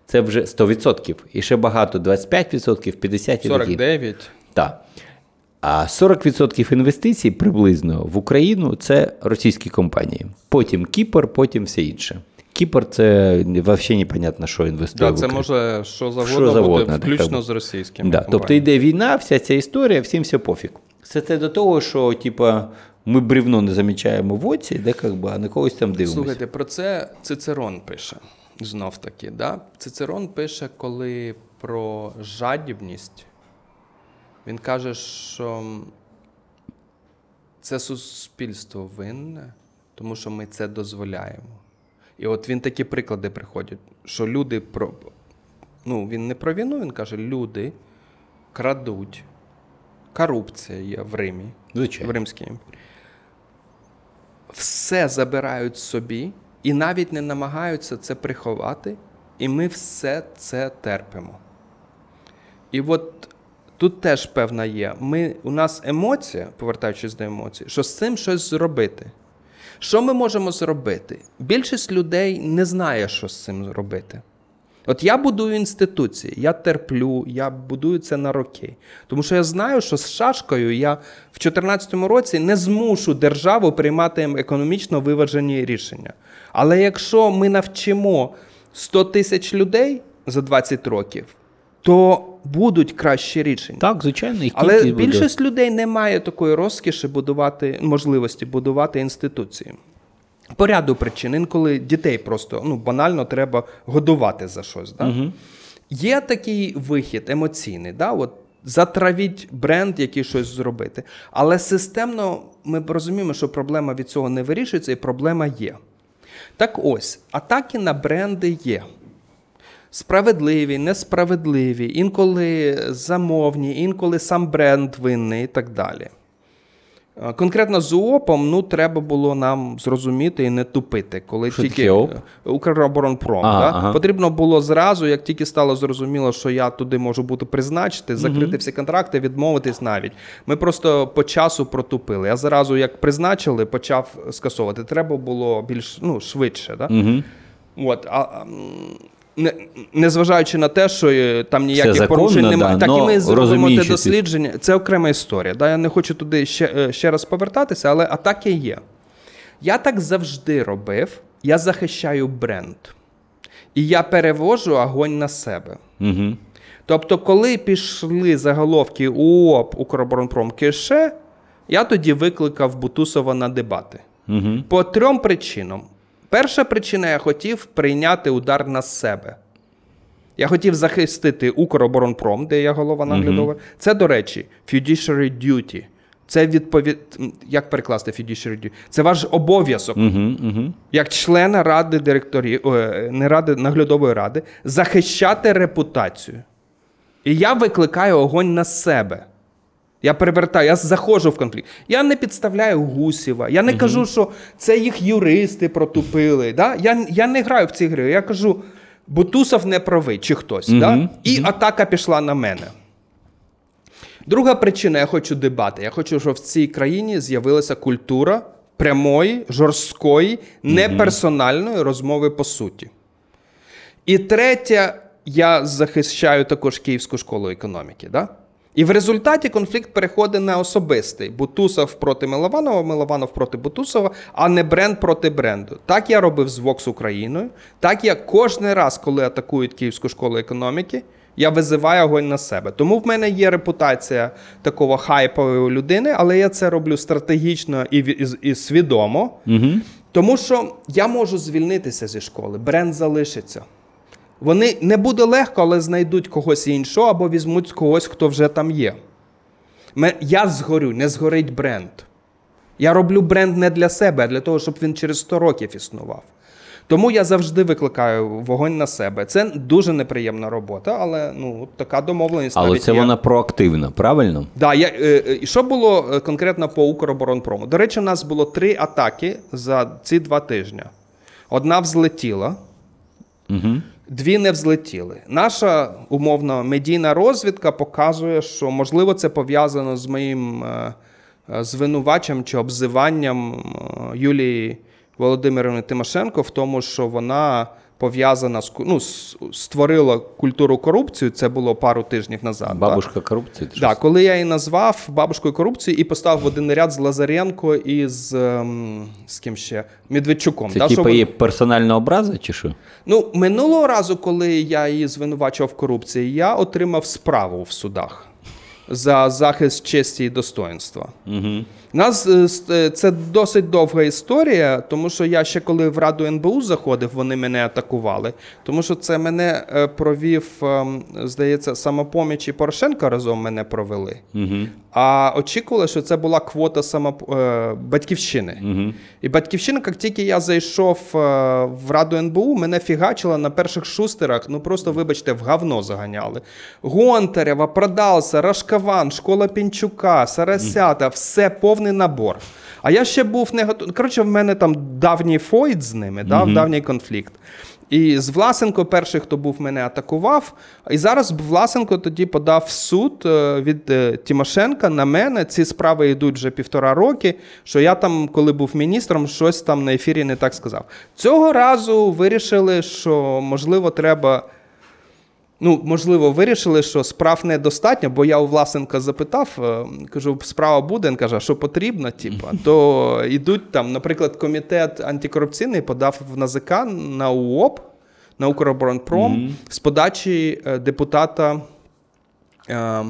Це вже 100%. І ще багато 25%, 50% і такі. 49. Так. А 40% інвестицій приблизно в Україну це російські компанії. Потім Кіпр, потім все інше. Кіпр це взагалі непонятно, що інвестує. Да, це Україну. може що завгодно, Що завгодно, буде, включно так. з російськими. Да. Тобто йде війна, вся ця історія, всім все пофіг. Все це до того, що типа, ми бревно не замічаємо в оці, де как би, а на когось там дивимося. Слухайте, про це Цицерон пише. Знов таки. Да? Цицерон пише, коли про жадібність. Він каже, що це суспільство винне, тому що ми це дозволяємо. І от він такі приклади приходять, що люди про. Ну, він не про війну, він каже, люди крадуть. Корупція є в Римі, Звичайно. в Римській імперії. Все забирають собі і навіть не намагаються це приховати, і ми все це терпимо. І от тут теж певна є. Ми, у нас емоція, повертаючись до емоцій, що з цим щось зробити. Що ми можемо зробити? Більшість людей не знає, що з цим зробити. От я будую інституції, я терплю, я будую це на роки. Тому що я знаю, що з шашкою я в 2014 році не змушу державу приймати економічно виважені рішення. Але якщо ми навчимо 100 тисяч людей за 20 років, то будуть кращі рішення. Так, звичайно, їх Але буде. більшість людей не має такої розкіші будувати можливості будувати інституції. По ряду причин, інколи дітей просто ну, банально треба годувати за щось. Да? Угу. Є такий вихід емоційний, да? От, затравіть бренд, який щось зробити. Але системно ми розуміємо, що проблема від цього не вирішується, і проблема є. Так ось, атаки на бренди є. Справедливі, несправедливі, інколи замовні, інколи сам бренд винний і так далі. Е, Конкретно з УОПом ну, треба було нам зрозуміти і не тупити, коли Що тільки Е, Укроборонпром. Ага, да? ага. Потрібно було зразу, як тільки стало зрозуміло, що я туди можу бути призначити, закрити всі контракти, відмовитись навіть. Ми просто по часу протупили. Я зразу, як призначили, почав скасовувати. Треба було більш ну, швидше. Да? Угу. От, а, а, не, незважаючи на те, що е, там ніяких законно, порушень да, так і ми зробимо те дослідження. Це окрема історія. Да? Я не хочу туди ще, е, ще раз повертатися, але атаки є. Я так завжди робив. Я захищаю бренд. І я перевожу огонь на себе. Угу. Тобто, коли пішли заголовки УОП, Укроборонпром, Кише, я тоді викликав Бутусова на дебати. Угу. По трьом причинам. Перша причина, я хотів прийняти удар на себе. Я хотів захистити Укроборонпром, де я голова наглядова. Це, до речі, fiduciary duty. Це відповід... Як перекласти fiduciary duty? Це ваш обов'язок, Угу. Угу. як члена ради директорів, е, не ради наглядової ради, захищати репутацію. І я викликаю огонь на себе. Я перевертаю, я заходжу в конфлікт. Я не підставляю Гусєва. Я не кажу, що це їх юристи протупили. Да? Я, я не граю в ці гри. Я кажу, Бутусов не правий, чи хтось. Да? І атака пішла на мене. Друга причина, я хочу дебати. Я хочу, щоб в цій країні з'явилася культура прямої, жорсткої, неперсональної розмови по суті. І третя, я захищаю також Київську школу економіки. Да? І в результаті конфлікт переходить на особистий. Бутусов проти Милованова, Милованов проти Бутусова, а не бренд проти бренду. Так я робив з Vox Україною. Так я кожен раз, коли атакують Київську школу економіки, я визиваю огонь на себе. Тому в мене є репутація такого хайпової людини, але я це роблю стратегічно і, і, і свідомо. Угу. Тому що я можу звільнитися зі школи, бренд залишиться. Вони не буде легко, але знайдуть когось іншого або візьмуть когось, хто вже там є. Я згорю, не згорить бренд. Я роблю бренд не для себе, а для того, щоб він через 100 років існував. Тому я завжди викликаю вогонь на себе. Це дуже неприємна робота, але ну така домовленість. Але навіть це є. вона проактивна, правильно? Да, я, е, е, і що було е, конкретно по Укроборонпрому? До речі, у нас було три атаки за ці два тижні. Одна взлетіла, Угу. Дві не взлетіли. Наша умовно медійна розвідка показує, що можливо це пов'язано з моїм е, е, чи обзиванням е, Юлії Володимирівни Тимошенко в тому, що вона пов'язана з ну, створила культуру корупції. Це було пару тижнів назад. Бабушка корупції. ти Да, коли я її назвав бабушкою корупції і поставив в один ряд з Лазаренко і з, ем, з ким ще Медведчуком. Це да, типу є персональна образа, чи що? Ну, минулого разу, коли я її звинувачував в корупції, я отримав справу в судах за захист честі і достоинства. Угу. Нас е, е, це досить довга історія, тому що я ще коли в Раду НБУ заходив, вони мене атакували. Тому що це мене е, провів, ем, здається, самопоміч і Порошенко разом мене провели. Угу. А очікували, що це була квота самоп... батьківщини. Угу. І батьківщина, як тільки я зайшов в Раду НБУ, мене фігачила на перших шустерах, ну просто, вибачте, в говно заганяли. Гонтарева, Продалса, Рашкаван, школа Пінчука, Сарасята, все повний набор. А я ще був не готовий. Коротше, в мене там давній фойт з ними, да, давній конфлікт. І з Власенко перший, хто був, мене атакував. І зараз Власенко тоді подав в суд е, від е, Тимошенка на мене. Ці справи йдуть вже півтора роки. Що я там, коли був міністром, щось там на ефірі не так сказав. Цього разу вирішили, що можливо треба. Ну, можливо, вирішили, що справ недостатньо, бо я у Власенка запитав, е, кажу, справа буде. Він каже, а що потрібно, типа, то йдуть там, наприклад, комітет антикорупційний подав в НАЗК на УОП, на Укроборонпром з подачі е, депутата. е,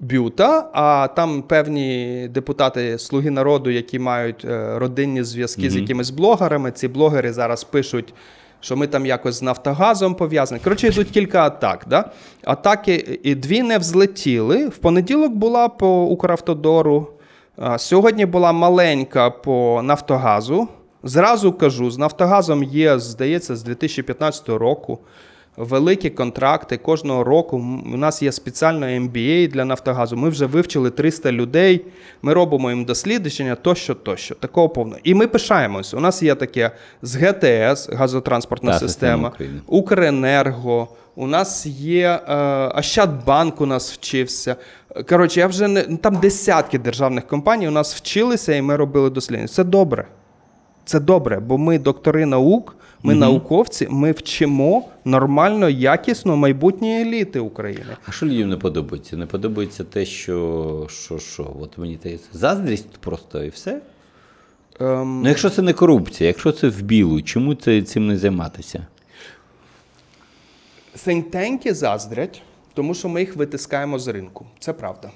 Бюта, а там певні депутати Слуги народу, які мають е, родинні зв'язки з якимись блогерами. Ці блогери зараз пишуть, що ми там якось з Нафтогазом пов'язані. Коротше, йдуть кілька атак. Да? Атаки і дві не взлетіли. В понеділок була по Укравтодору. Сьогодні була маленька по Нафтогазу. Зразу кажу, з Нафтогазом є, здається, з 2015 року. Великі контракти кожного року. У нас є спеціально MBA для Нафтогазу. Ми вже вивчили 300 людей. Ми робимо їм дослідження, тощо, тощо. Такого повно. І ми пишаємося. У нас є таке з ГТС, газотранспортна Та, система система, Укренерго. У нас є е, Ощадбанк у нас вчився. Коротше, я вже не там десятки державних компаній у нас вчилися, і ми робили дослідження. Це добре. Це добре, бо ми доктори наук, ми науковці, ми вчимо нормально, якісно майбутньої еліти України. А що людям не подобається? Не подобається те, що, що, що? От мені здається, заздрість просто і все. Ем, Ну, якщо це не корупція, якщо це в білу, чому це цим не займатися? Синтенки заздрять, тому що ми їх витискаємо з ринку. Це правда.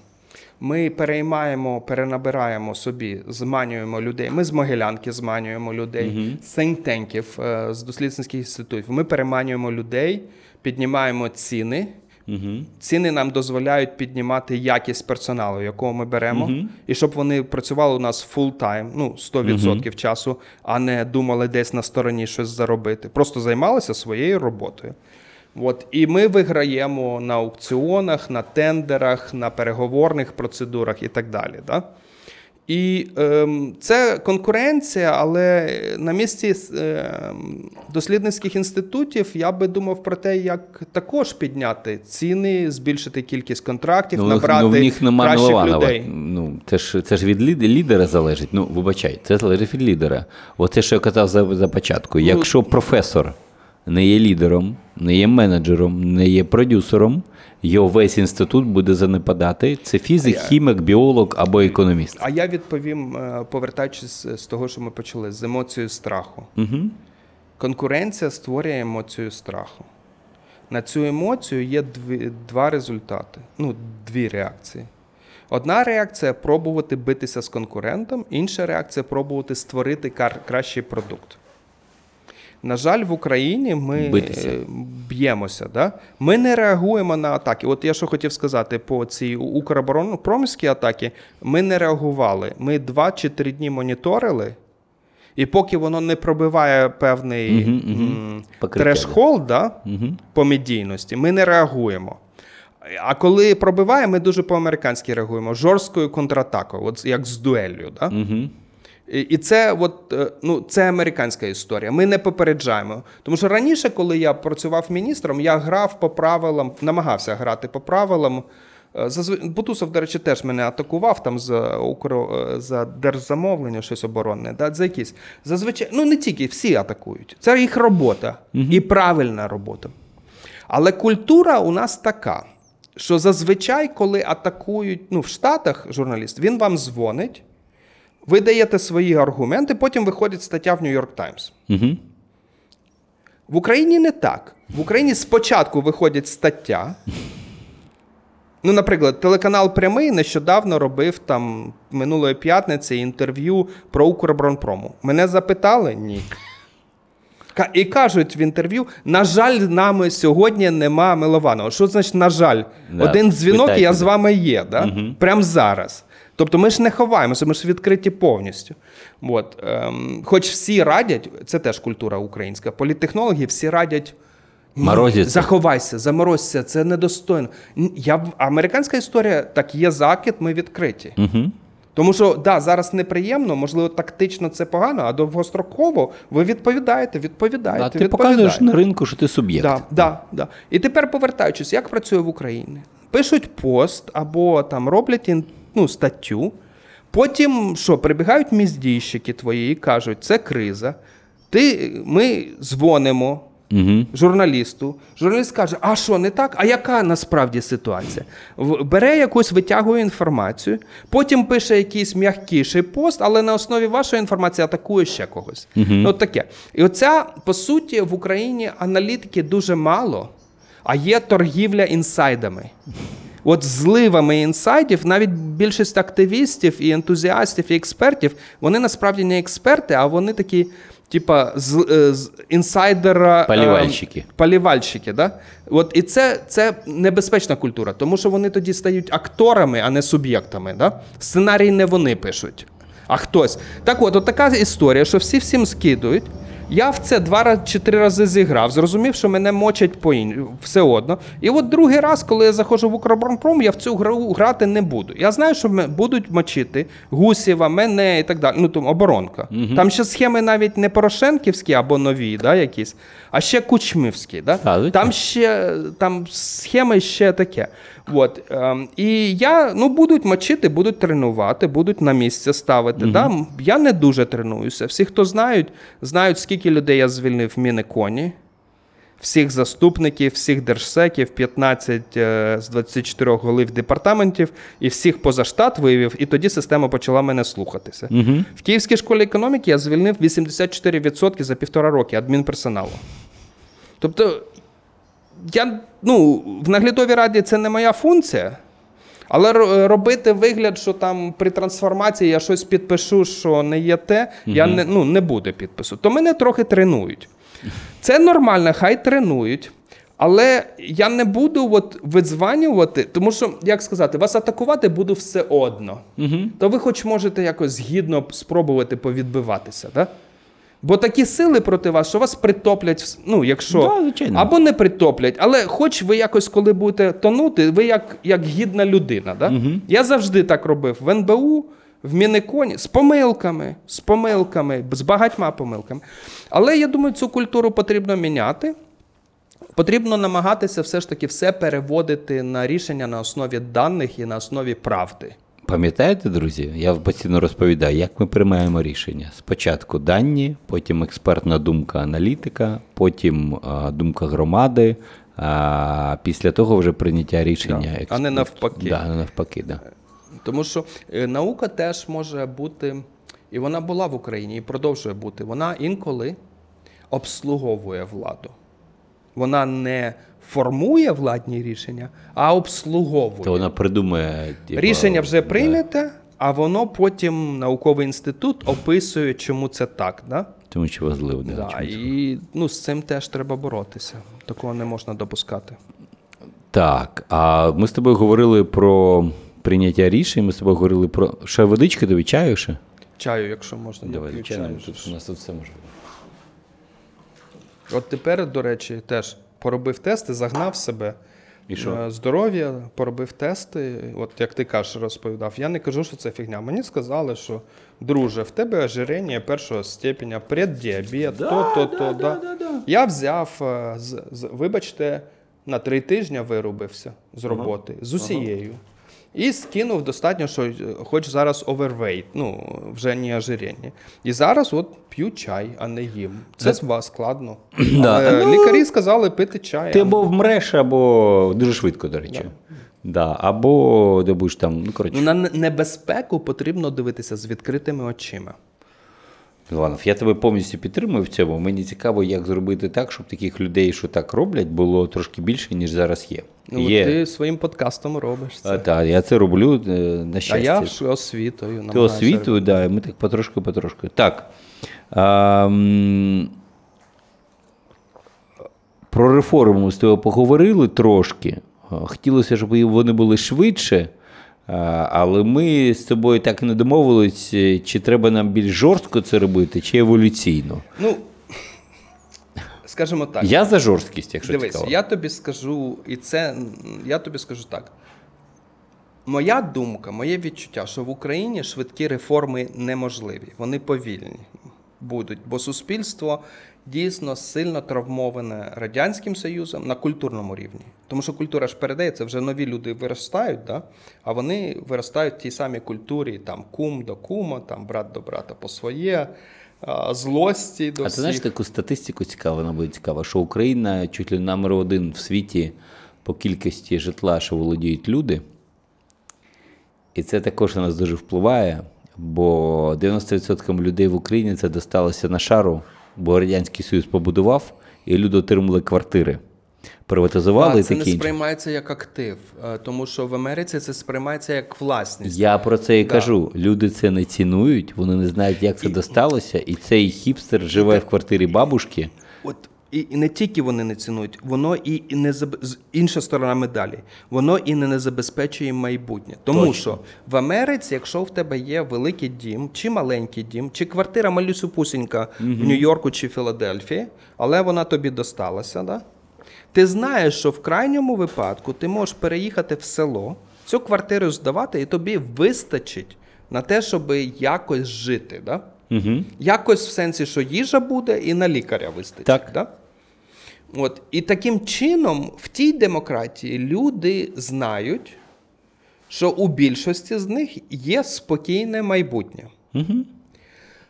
Ми переймаємо, перенабираємо собі, зманюємо людей. Ми з Могилянки зманюємо людей, з синтенків, е, з дослідницьких інститутів. Ми переманюємо людей, піднімаємо ціни. Угу. Ціни нам дозволяють піднімати якість персоналу, якого ми беремо, і щоб вони працювали у нас full-time, ну 100% часу, а не думали десь на стороні щось заробити. Просто займалися своєю роботою. От і ми виграємо на аукціонах, на тендерах, на переговорних процедурах і так далі. Да? І ем, це конкуренція, але на місці ем, дослідницьких інститутів я би думав про те, як також підняти ціни, збільшити кількість контрактів, Ну, набрати ну, в них нема кращих Милованова. людей. Ну, це ж, це ж від лідера залежить. Ну, вибачай, це залежить від лідера. Оце, що я казав за, за початку. Ну, Якщо професор не є лідером, не є менеджером, не є продюсером, його весь інститут буде занепадати. Це фізик, хімік, біолог або економіст. А я відповім, е, повертаючись з того, що ми почали, з емоцією страху. Угу. Конкуренція створює емоцію страху. На цю емоцію є дві, два результати, ну, дві реакції. Одна реакція пробувати битися з конкурентом, інша реакція пробувати створити кар- кращий продукт. На жаль, в Україні ми Битися. е, б'ємося. Да? Ми не реагуємо на атаки. От я що хотів сказати по цій Укроборонпромській атаки, ми не реагували. Ми два чи три дні моніторили, і поки воно не пробиває певний м, да, Угу. по медійності, ми не реагуємо. А коли пробиває, ми дуже по-американськи реагуємо жорсткою контратакою, от як з дуеллю. Да? Угу. І це, от, е, ну, це американська історія. Ми не попереджаємо. Тому що раніше, коли я працював міністром, я грав по правилам, намагався грати по правилам. Е, Бутусов, до речі, теж мене атакував там за Укро... е, за держзамовлення, щось оборонне. Да? За якісь. Зазвичай, ну не тільки, всі атакують. Це їх робота і правильна робота. Але культура у нас така, що зазвичай, коли атакують ну, в Штатах журналіст, він вам дзвонить, ви даєте свої аргументи, потім виходить стаття в Нью-Йорк Таймс. Угу. В Україні не так. В Україні спочатку виходить стаття. Ну, наприклад, телеканал Прямий нещодавно робив там минулої п'ятниці інтерв'ю про Укроборонпрому. Мене запитали? Ні. І кажуть в інтерв'ю: на жаль, нами сьогодні нема Милованого. Що значить, на жаль, Да, один дзвінок, і я з вами є, да? прямо зараз. Тобто ми ж не ховаємося, ми ж відкриті повністю. От, ем, хоч всі радять, це теж культура українська, політтехнологи всі радять. «Ні, Заховайся, заморозься, це недостойно. Я, американська історія, так є закид, ми відкриті. Угу. Тому що да, зараз неприємно, можливо, тактично це погано, а довгостроково ви відповідаєте, відповідаєте. А ти відповідаєте. показуєш на ринку, що ти суб'єкт. Да, да, да. І тепер повертаючись, як працює в Україні? Пишуть пост або там роблять ін- ну, статтю. Потім що, прибігають міздійщики твої і кажуть, це криза. Ти, ми дзвонимо Угу. журналісту. Журналіст каже: а що, не так? А яка насправді ситуація? Бере якусь витягує інформацію, потім пише якийсь м'якіший пост, але на основі вашої інформації атакує ще когось. Ну, от таке. І оця, по суті, в Україні аналітики дуже мало, а є торгівля інсайдами. От зливами інсайдів, навіть більшість активістів і ентузіастів і експертів, вони насправді не експерти, а вони такі, типа, з, е, з інсайдера. е, Полівальщики. Полівальщики, да? От, і це, це небезпечна культура, тому що вони тоді стають акторами, а не суб'єктами. Да? Сценарій не вони пишуть, а хтось. Так от, от така історія, що всі всім скидують. Я в це два чи три рази зіграв, зрозумів, що мене мочать по ін... все одно. І от другий раз, коли я заходжу в Укроборонпром, я в цю гру грати не буду. Я знаю, що будуть мочити Гусєва, мене і так далі. Ну там оборонка. Там ще схеми навіть не Порошенківські або нові, да, якісь, а ще Кучмівські. Да? Там ще там схеми ще таке. От, ем, і я ну будуть мочити, будуть тренувати, будуть на місце ставити. Да? Я не дуже тренуюся. Всі, хто знають, знають, скільки людей я звільнив в Мінеконі. Всіх заступників, всіх держсеків, 15 е, з 24 голів департаментів і всіх поза штат вивів, і тоді система почала мене слухатися. Угу. В Київській школі економіки я звільнив 84% за півтора роки адмінперсоналу. Тобто, я, ну, в наглядовій раді це не моя функція. Але робити вигляд, що там при трансформації я щось підпишу, що не є те, я не, ну, не буде підпису. То мене трохи тренують. Це нормально, хай тренують. Але я не буду от видзванювати, тому що, як сказати, вас атакувати буду все одно. Угу. То ви хоч можете якось гідно спробувати повідбиватися, да? Бо такі сили проти вас, що вас притоплять, ну, якщо Да, звичайно. або не притоплять, але хоч ви якось, коли будете тонути, ви як, як гідна людина. Да? Я завжди так робив в НБУ, в Мінеконі, з помилками, з помилками, з багатьма помилками. Але я думаю, цю культуру потрібно міняти. Потрібно намагатися все ж таки все переводити на рішення на основі даних і на основі правди. Пам'ятаєте, друзі, я постійно розповідаю, як ми приймаємо рішення. Спочатку дані, потім експертна думка аналітика, потім а, думка громади, а після того вже прийняття рішення. Да, а не навпаки. Да, не навпаки, да. Тому що е, наука теж може бути, і вона була в Україні і продовжує бути. Вона інколи обслуговує владу. Вона не формує владні рішення, а обслуговує. То вона придумає. типу, Рішення вже да. прийняте, а воно потім науковий інститут описує, чому це так. Да? Тому що важливо, да, Да, і ну, з цим теж треба боротися. Такого не можна допускати. Так, а ми з тобою говорили про прийняття рішень, ми з тобою говорили про. Ще водички тобі чаю ще? Чаю, якщо можна, Давай, чаю. тут у нас тут все можливо. От тепер, до речі, теж поробив тести, загнав себе. І що? Е, Здоров'я, поробив тести. От як ти кажеш, розповідав. Я не кажу, що це фігня. Мені сказали, що друже, в тебе ожирення першого степеня, преддіабет, то, то, то. Да, Я взяв, е, з, з, вибачте, на три тижні вирубився з роботи з усією. І скинув достатньо, що е, хоч зараз overweight, ну вже не ожирення. І зараз от п'ю чай, а не їм. Це з вас складно. Да. Але Ну, лікарі сказали пити чай. Ти або вмреш, або дуже швидко, до речі. Да. Або де будеш там, ну коротше. Ну, на небезпеку потрібно дивитися з відкритими очима. Іванов, я тебе повністю підтримую в цьому. Мені цікаво, як зробити так, щоб таких людей, що так роблять, було трошки більше, ніж зараз є. Ну, є. Ти своїм подкастом робиш це. Так, я це роблю е, на А я ж освітою Ти освітою, да, ми так потрошку-потрошку. Так. А, про реформу з тобою поговорили трошки. Хотілося, щоб вони були швидше. Але ми з тобою так і не домовились, е, чи треба нам більш жорстко це робити, чи еволюційно. Ну, скажімо так. Я за жорсткість, якщо Дивись, цікаво. я тобі скажу, і це я тобі скажу так. Моя думка, моє відчуття, що в Україні швидкі реформи неможливі, вони повільні будуть, бо суспільство дійсно сильно травмоване Радянським Союзом на культурному рівні. Тому що культура ж передається, вже нові люди виростають, да? а вони виростають в тій самій культурі, там кум до кума, там брат до брата по своє, злості до А ти всіх. знаєш таку статистику цікаву, вона буде цікава, що Україна чуть ли номер один в світі по кількості житла, що володіють люди. І це також на нас дуже впливає, бо 90% людей в Україні це досталося на шару, бо Радянський Союз побудував, і люди отримали квартири. Приватизували А, і такі. не сприймається як актив, е, тому що в Америці це сприймається як власність. Я про це і Да. кажу. Люди це не цінують, вони не знають, як це досталося, і цей хіпстер живе в квартирі бабушки. От і, не тільки вони не цінують, воно і, не інша сторона медалі. Воно і не, не забезпечує майбутнє. Тому Точно. що в Америці, якщо в тебе є великий дім, чи маленький дім, чи квартира малюсюпусінька в Нью-Йорку чи Філадельфії, але вона тобі досталася, да? ти знаєш, що в крайньому випадку ти можеш переїхати в село, цю квартиру здавати, і тобі вистачить на те, щоб якось жити. Да? Угу. Якось в сенсі, що їжа буде, і на лікаря вистачить. Так. Да? От. І таким чином, в тій демократії люди знають, що у більшості з них є спокійне майбутнє. Угу.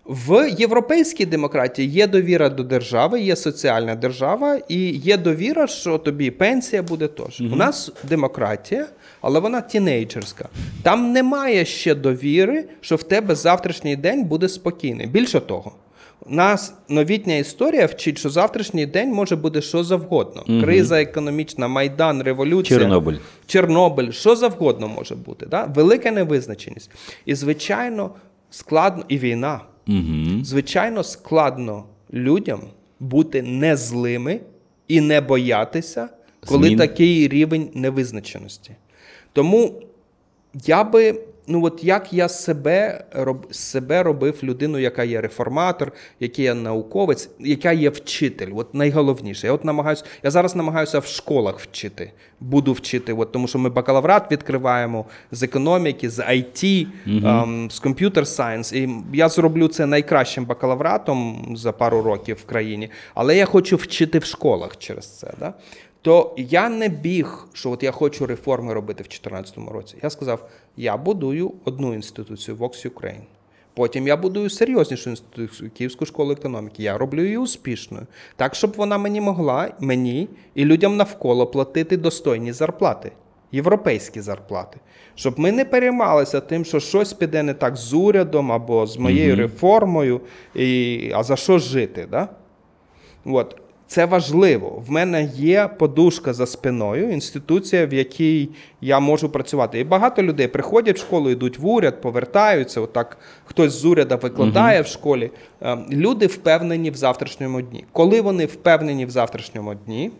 В європейській демократії є довіра до держави, є соціальна держава, і є довіра, що тобі пенсія буде теж. У нас демократія, але вона тінейджерська. Там немає ще довіри, що в тебе завтрашній день буде спокійний. Більше того, нас новітня історія вчить, що завтрашній день може бути що завгодно: криза економічна, майдан, революція. Чорнобиль. Чорнобиль, що завгодно може бути. Да? Велика невизначеність. І, звичайно, складно і війна. Угу. Звичайно, складно людям бути не злими і не боятися, коли Змін. такий рівень невизначеності. Тому я би, ну от як я себе, роб, себе робив людину, яка є реформатор, який є науковець, яка є вчитель. От найголовніше. Я от намагаюся, я зараз намагаюся в школах вчити. Буду вчити, от, тому що ми бакалаврат відкриваємо з економіки, з IT, ем, з computer science. І я зроблю це найкращим бакалавратом за пару років в країні, але я хочу вчити в школах через це. Да? То я не біг, що от я хочу реформи робити в 2014 році. Я сказав: я будую одну інституцію Vox Ukraine. Потім я будую серйознішу інституцію Київську школу економіки. Я роблю її успішною, так, щоб вона мені могла, мені і людям навколо платити достойні зарплати, європейські зарплати. Щоб ми не переймалися тим, що щось піде не так з урядом або з моєю реформою, і, а за що жити. Да? От. Це важливо. В мене є подушка за спиною, інституція, в якій я можу працювати. І багато людей приходять в школу, йдуть в уряд, повертаються. Отак хтось з уряду викладає в школі. Е, Люди впевнені в завтрашньому дні. Коли вони впевнені в завтрашньому дні,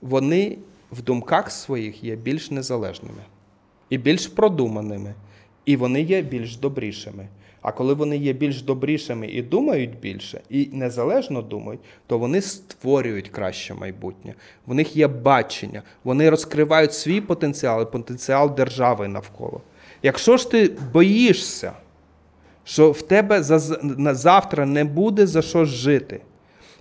вони в думках своїх є більш незалежними і більш продуманими, і вони є більш добрішими. А коли вони є більш добрішими і думають більше, і незалежно думають, то вони створюють краще майбутнє. В них є бачення, вони розкривають свій потенціал і потенціал держави навколо. Якщо ж ти боїшся, що в тебе на завтра не буде за що жити,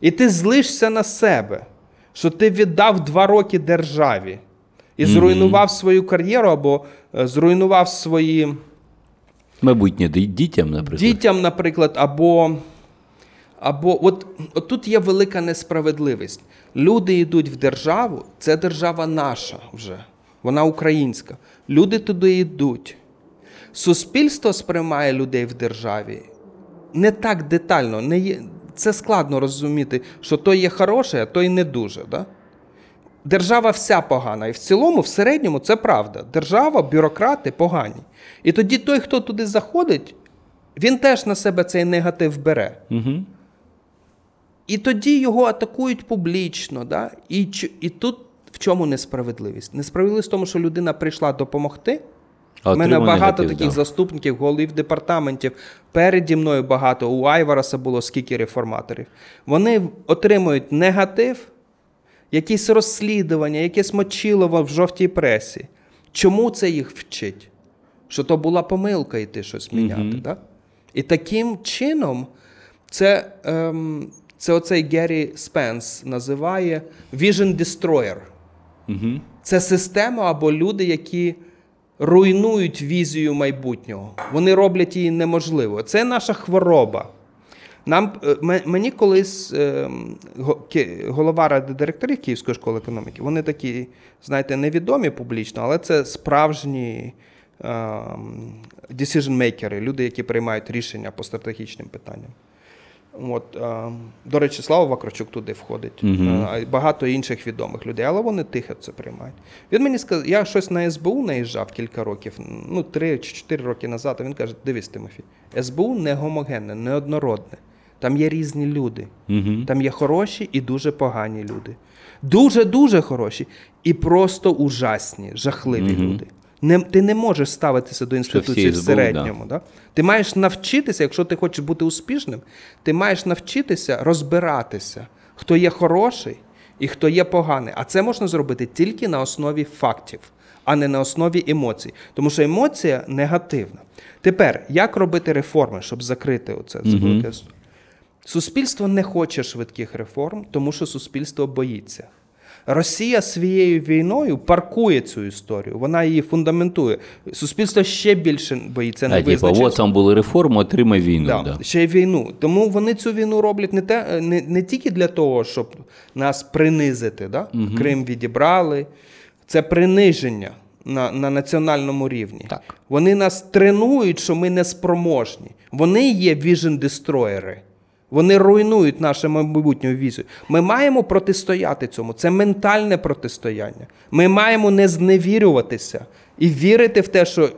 і ти злишся на себе, що ти віддав два роки державі і зруйнував свою кар'єру або е, зруйнував свої Майбутнє ді- дітям, наприклад. дітям, наприклад, або. Або от, от тут є велика несправедливість. Люди йдуть в державу, це держава наша вже, вона українська. Люди туди йдуть. Суспільство сприймає людей в державі не так детально. Не є, це складно розуміти, що той є хороший, а той не дуже. Да? Держава вся погана. І в цілому, в середньому, це правда. Держава, бюрократи погані. І тоді той, хто туди заходить, він теж на себе цей негатив бере. Угу. І тоді його атакують публічно. Да? І, і тут в чому несправедливість? Несправедливість в тому, що людина прийшла допомогти. У мене багато негатив, таких да. заступників, голів департаментів. Переді мною багато. У Айвараса було скільки реформаторів. Вони отримують негатив, якісь розслідування, якесь мочилово в жовтій пресі. Чому це їх вчить? Що то була помилка йти щось міняти. Да? І таким чином це, ем, це оцей Геррі Спенс називає Vision Destroyer. Угу. Це система або люди, які руйнують візію майбутнього. Вони роблять її неможливо. Це наша хвороба. Нам, е, мені колись е, голова ради директорів Київської школи економіки, вони такі, знаєте, невідомі публічно, але це справжні decision-makers, люди, які приймають рішення по стратегічним питанням. От, е, до речі, Слава Вакарчук туди входить, е, багато інших відомих людей, але вони тихо це приймають. Він мені сказав, я щось на СБУ наїжджав кілька років, ну, три чи чотири роки назад, а він каже: дивись, Тимофій, СБУ не гомогенне, не однородне. Там є різні люди. Угу. Там є хороші і дуже погані люди. Дуже-дуже хороші і просто ужасні, жахливі Мгм. люди. Не, ти не можеш ставитися до інституції в середньому. Да? Ти маєш навчитися, якщо ти хочеш бути успішним, ти маєш навчитися розбиратися, хто є хороший і хто є поганий. А це можна зробити тільки на основі фактів, а не на основі емоцій. Тому що емоція негативна. Тепер, як робити реформи, щоб закрити оце? с- Суспільство не хоче швидких реформ, тому що суспільство боїться. Росія своєю війною паркує цю історію, вона її фундаментує. Суспільство ще більше боїться типу, невизначеності. от там були реформи, отримай війну. Да, Да. Ще й війну. Тому вони цю війну роблять не, те, не, не тільки для того, щоб нас принизити. Да? Крим відібрали. Це приниження на, на національному рівні. Так. Вони нас тренують, що ми неспроможні. Вони є віжен-дестройери. Вони руйнують наше майбутнє візію. Ми маємо протистояти цьому. Це ментальне протистояння. Ми маємо не зневірюватися і вірити в те, що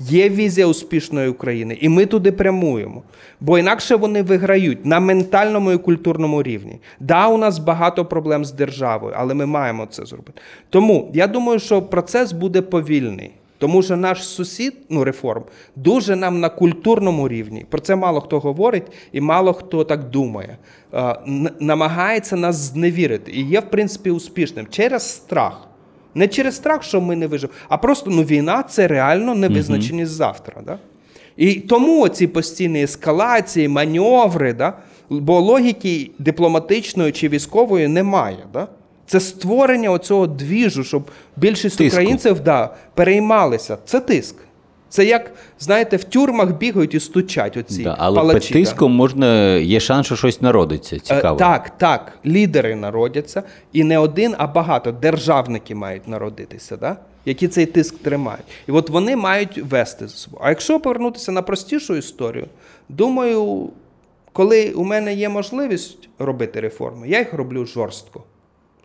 є візія успішної України, і ми туди прямуємо. Бо інакше вони виграють на ментальному і культурному рівні. Да, у нас багато проблем з державою, але ми маємо це зробити. Тому я думаю, що процес буде повільний. Тому що наш сусід, ну реформ, дуже нам на культурному рівні. Про це мало хто говорить і мало хто так думає. Намагається нас зневірити і є, в принципі, успішним через страх. Не через страх, що ми не виживемо, а просто ну, війна це реально невизначеність завтра. Да? І тому ці постійні ескалації, маневри, да? бо логіки дипломатичної чи військової немає. Да? Це створення оцього двіжу, щоб більшість Тиску. українців да, переймалися. Це тиск. Це як, знаєте, в тюрмах бігають і стучать оці Да, але палачі. під тиском можна, є шанс, що щось народиться. Е, Цікаво. Так, так, лідери народяться, і не один, а багато державники мають народитися, да? які цей тиск тримають. І от вони мають вести за собою. А якщо повернутися на простішу історію, думаю, коли у мене є можливість робити реформи, я їх роблю жорстко,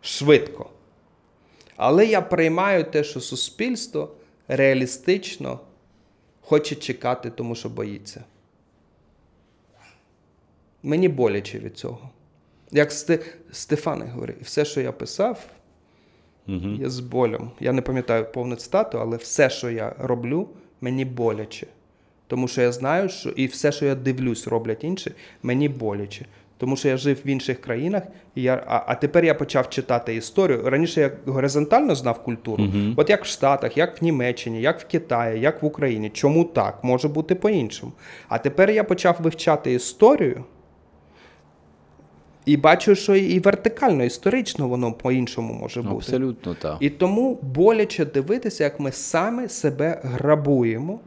швидко. Але я приймаю те, що суспільство реалістично хоче чекати, тому що боїться. Мені боляче від цього. Як Сте... Стефани говорить, все, що я писав, Угу. я з болем. Я не пам'ятаю повну цитату, але все, що я роблю, мені боляче. Тому що я знаю, що і все, що я дивлюсь, роблять інші, мені боляче. Тому що я жив в інших країнах, і я, а, а тепер я почав читати історію. Раніше я горизонтально знав культуру, Мгм. от як в Штатах, як в Німеччині, як в Китаї, як в Україні. Чому так? Може бути по-іншому. А тепер я почав вивчати історію. І бачу, що і вертикально, історично воно по-іншому може бути. Абсолютно так. І тому боляче дивитися, як ми саме себе грабуємо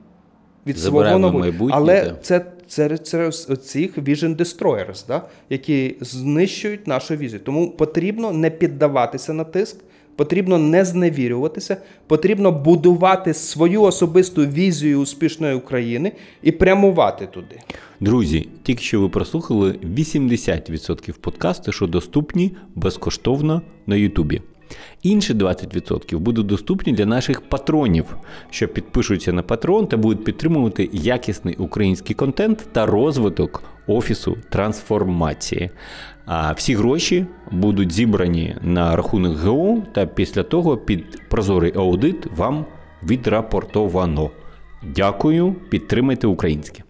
від свого нового. Але да. це це, це цих vision destroyers, да? які знищують нашу візію. Тому потрібно не піддаватися на тиск, потрібно не зневірюватися, потрібно будувати свою особисту візію успішної України і прямувати туди. Друзі, тільки що ви прослухали 80% подкасту, що доступні безкоштовно на Ютубі. Інші 20% будуть доступні для наших патронів, що підпишуться на патрон та будуть підтримувати якісний український контент та розвиток офісу трансформації. А всі гроші будуть зібрані на рахунок ГО, та після того під прозорий аудит вам відрапортовано. Дякую, підтримайте українське.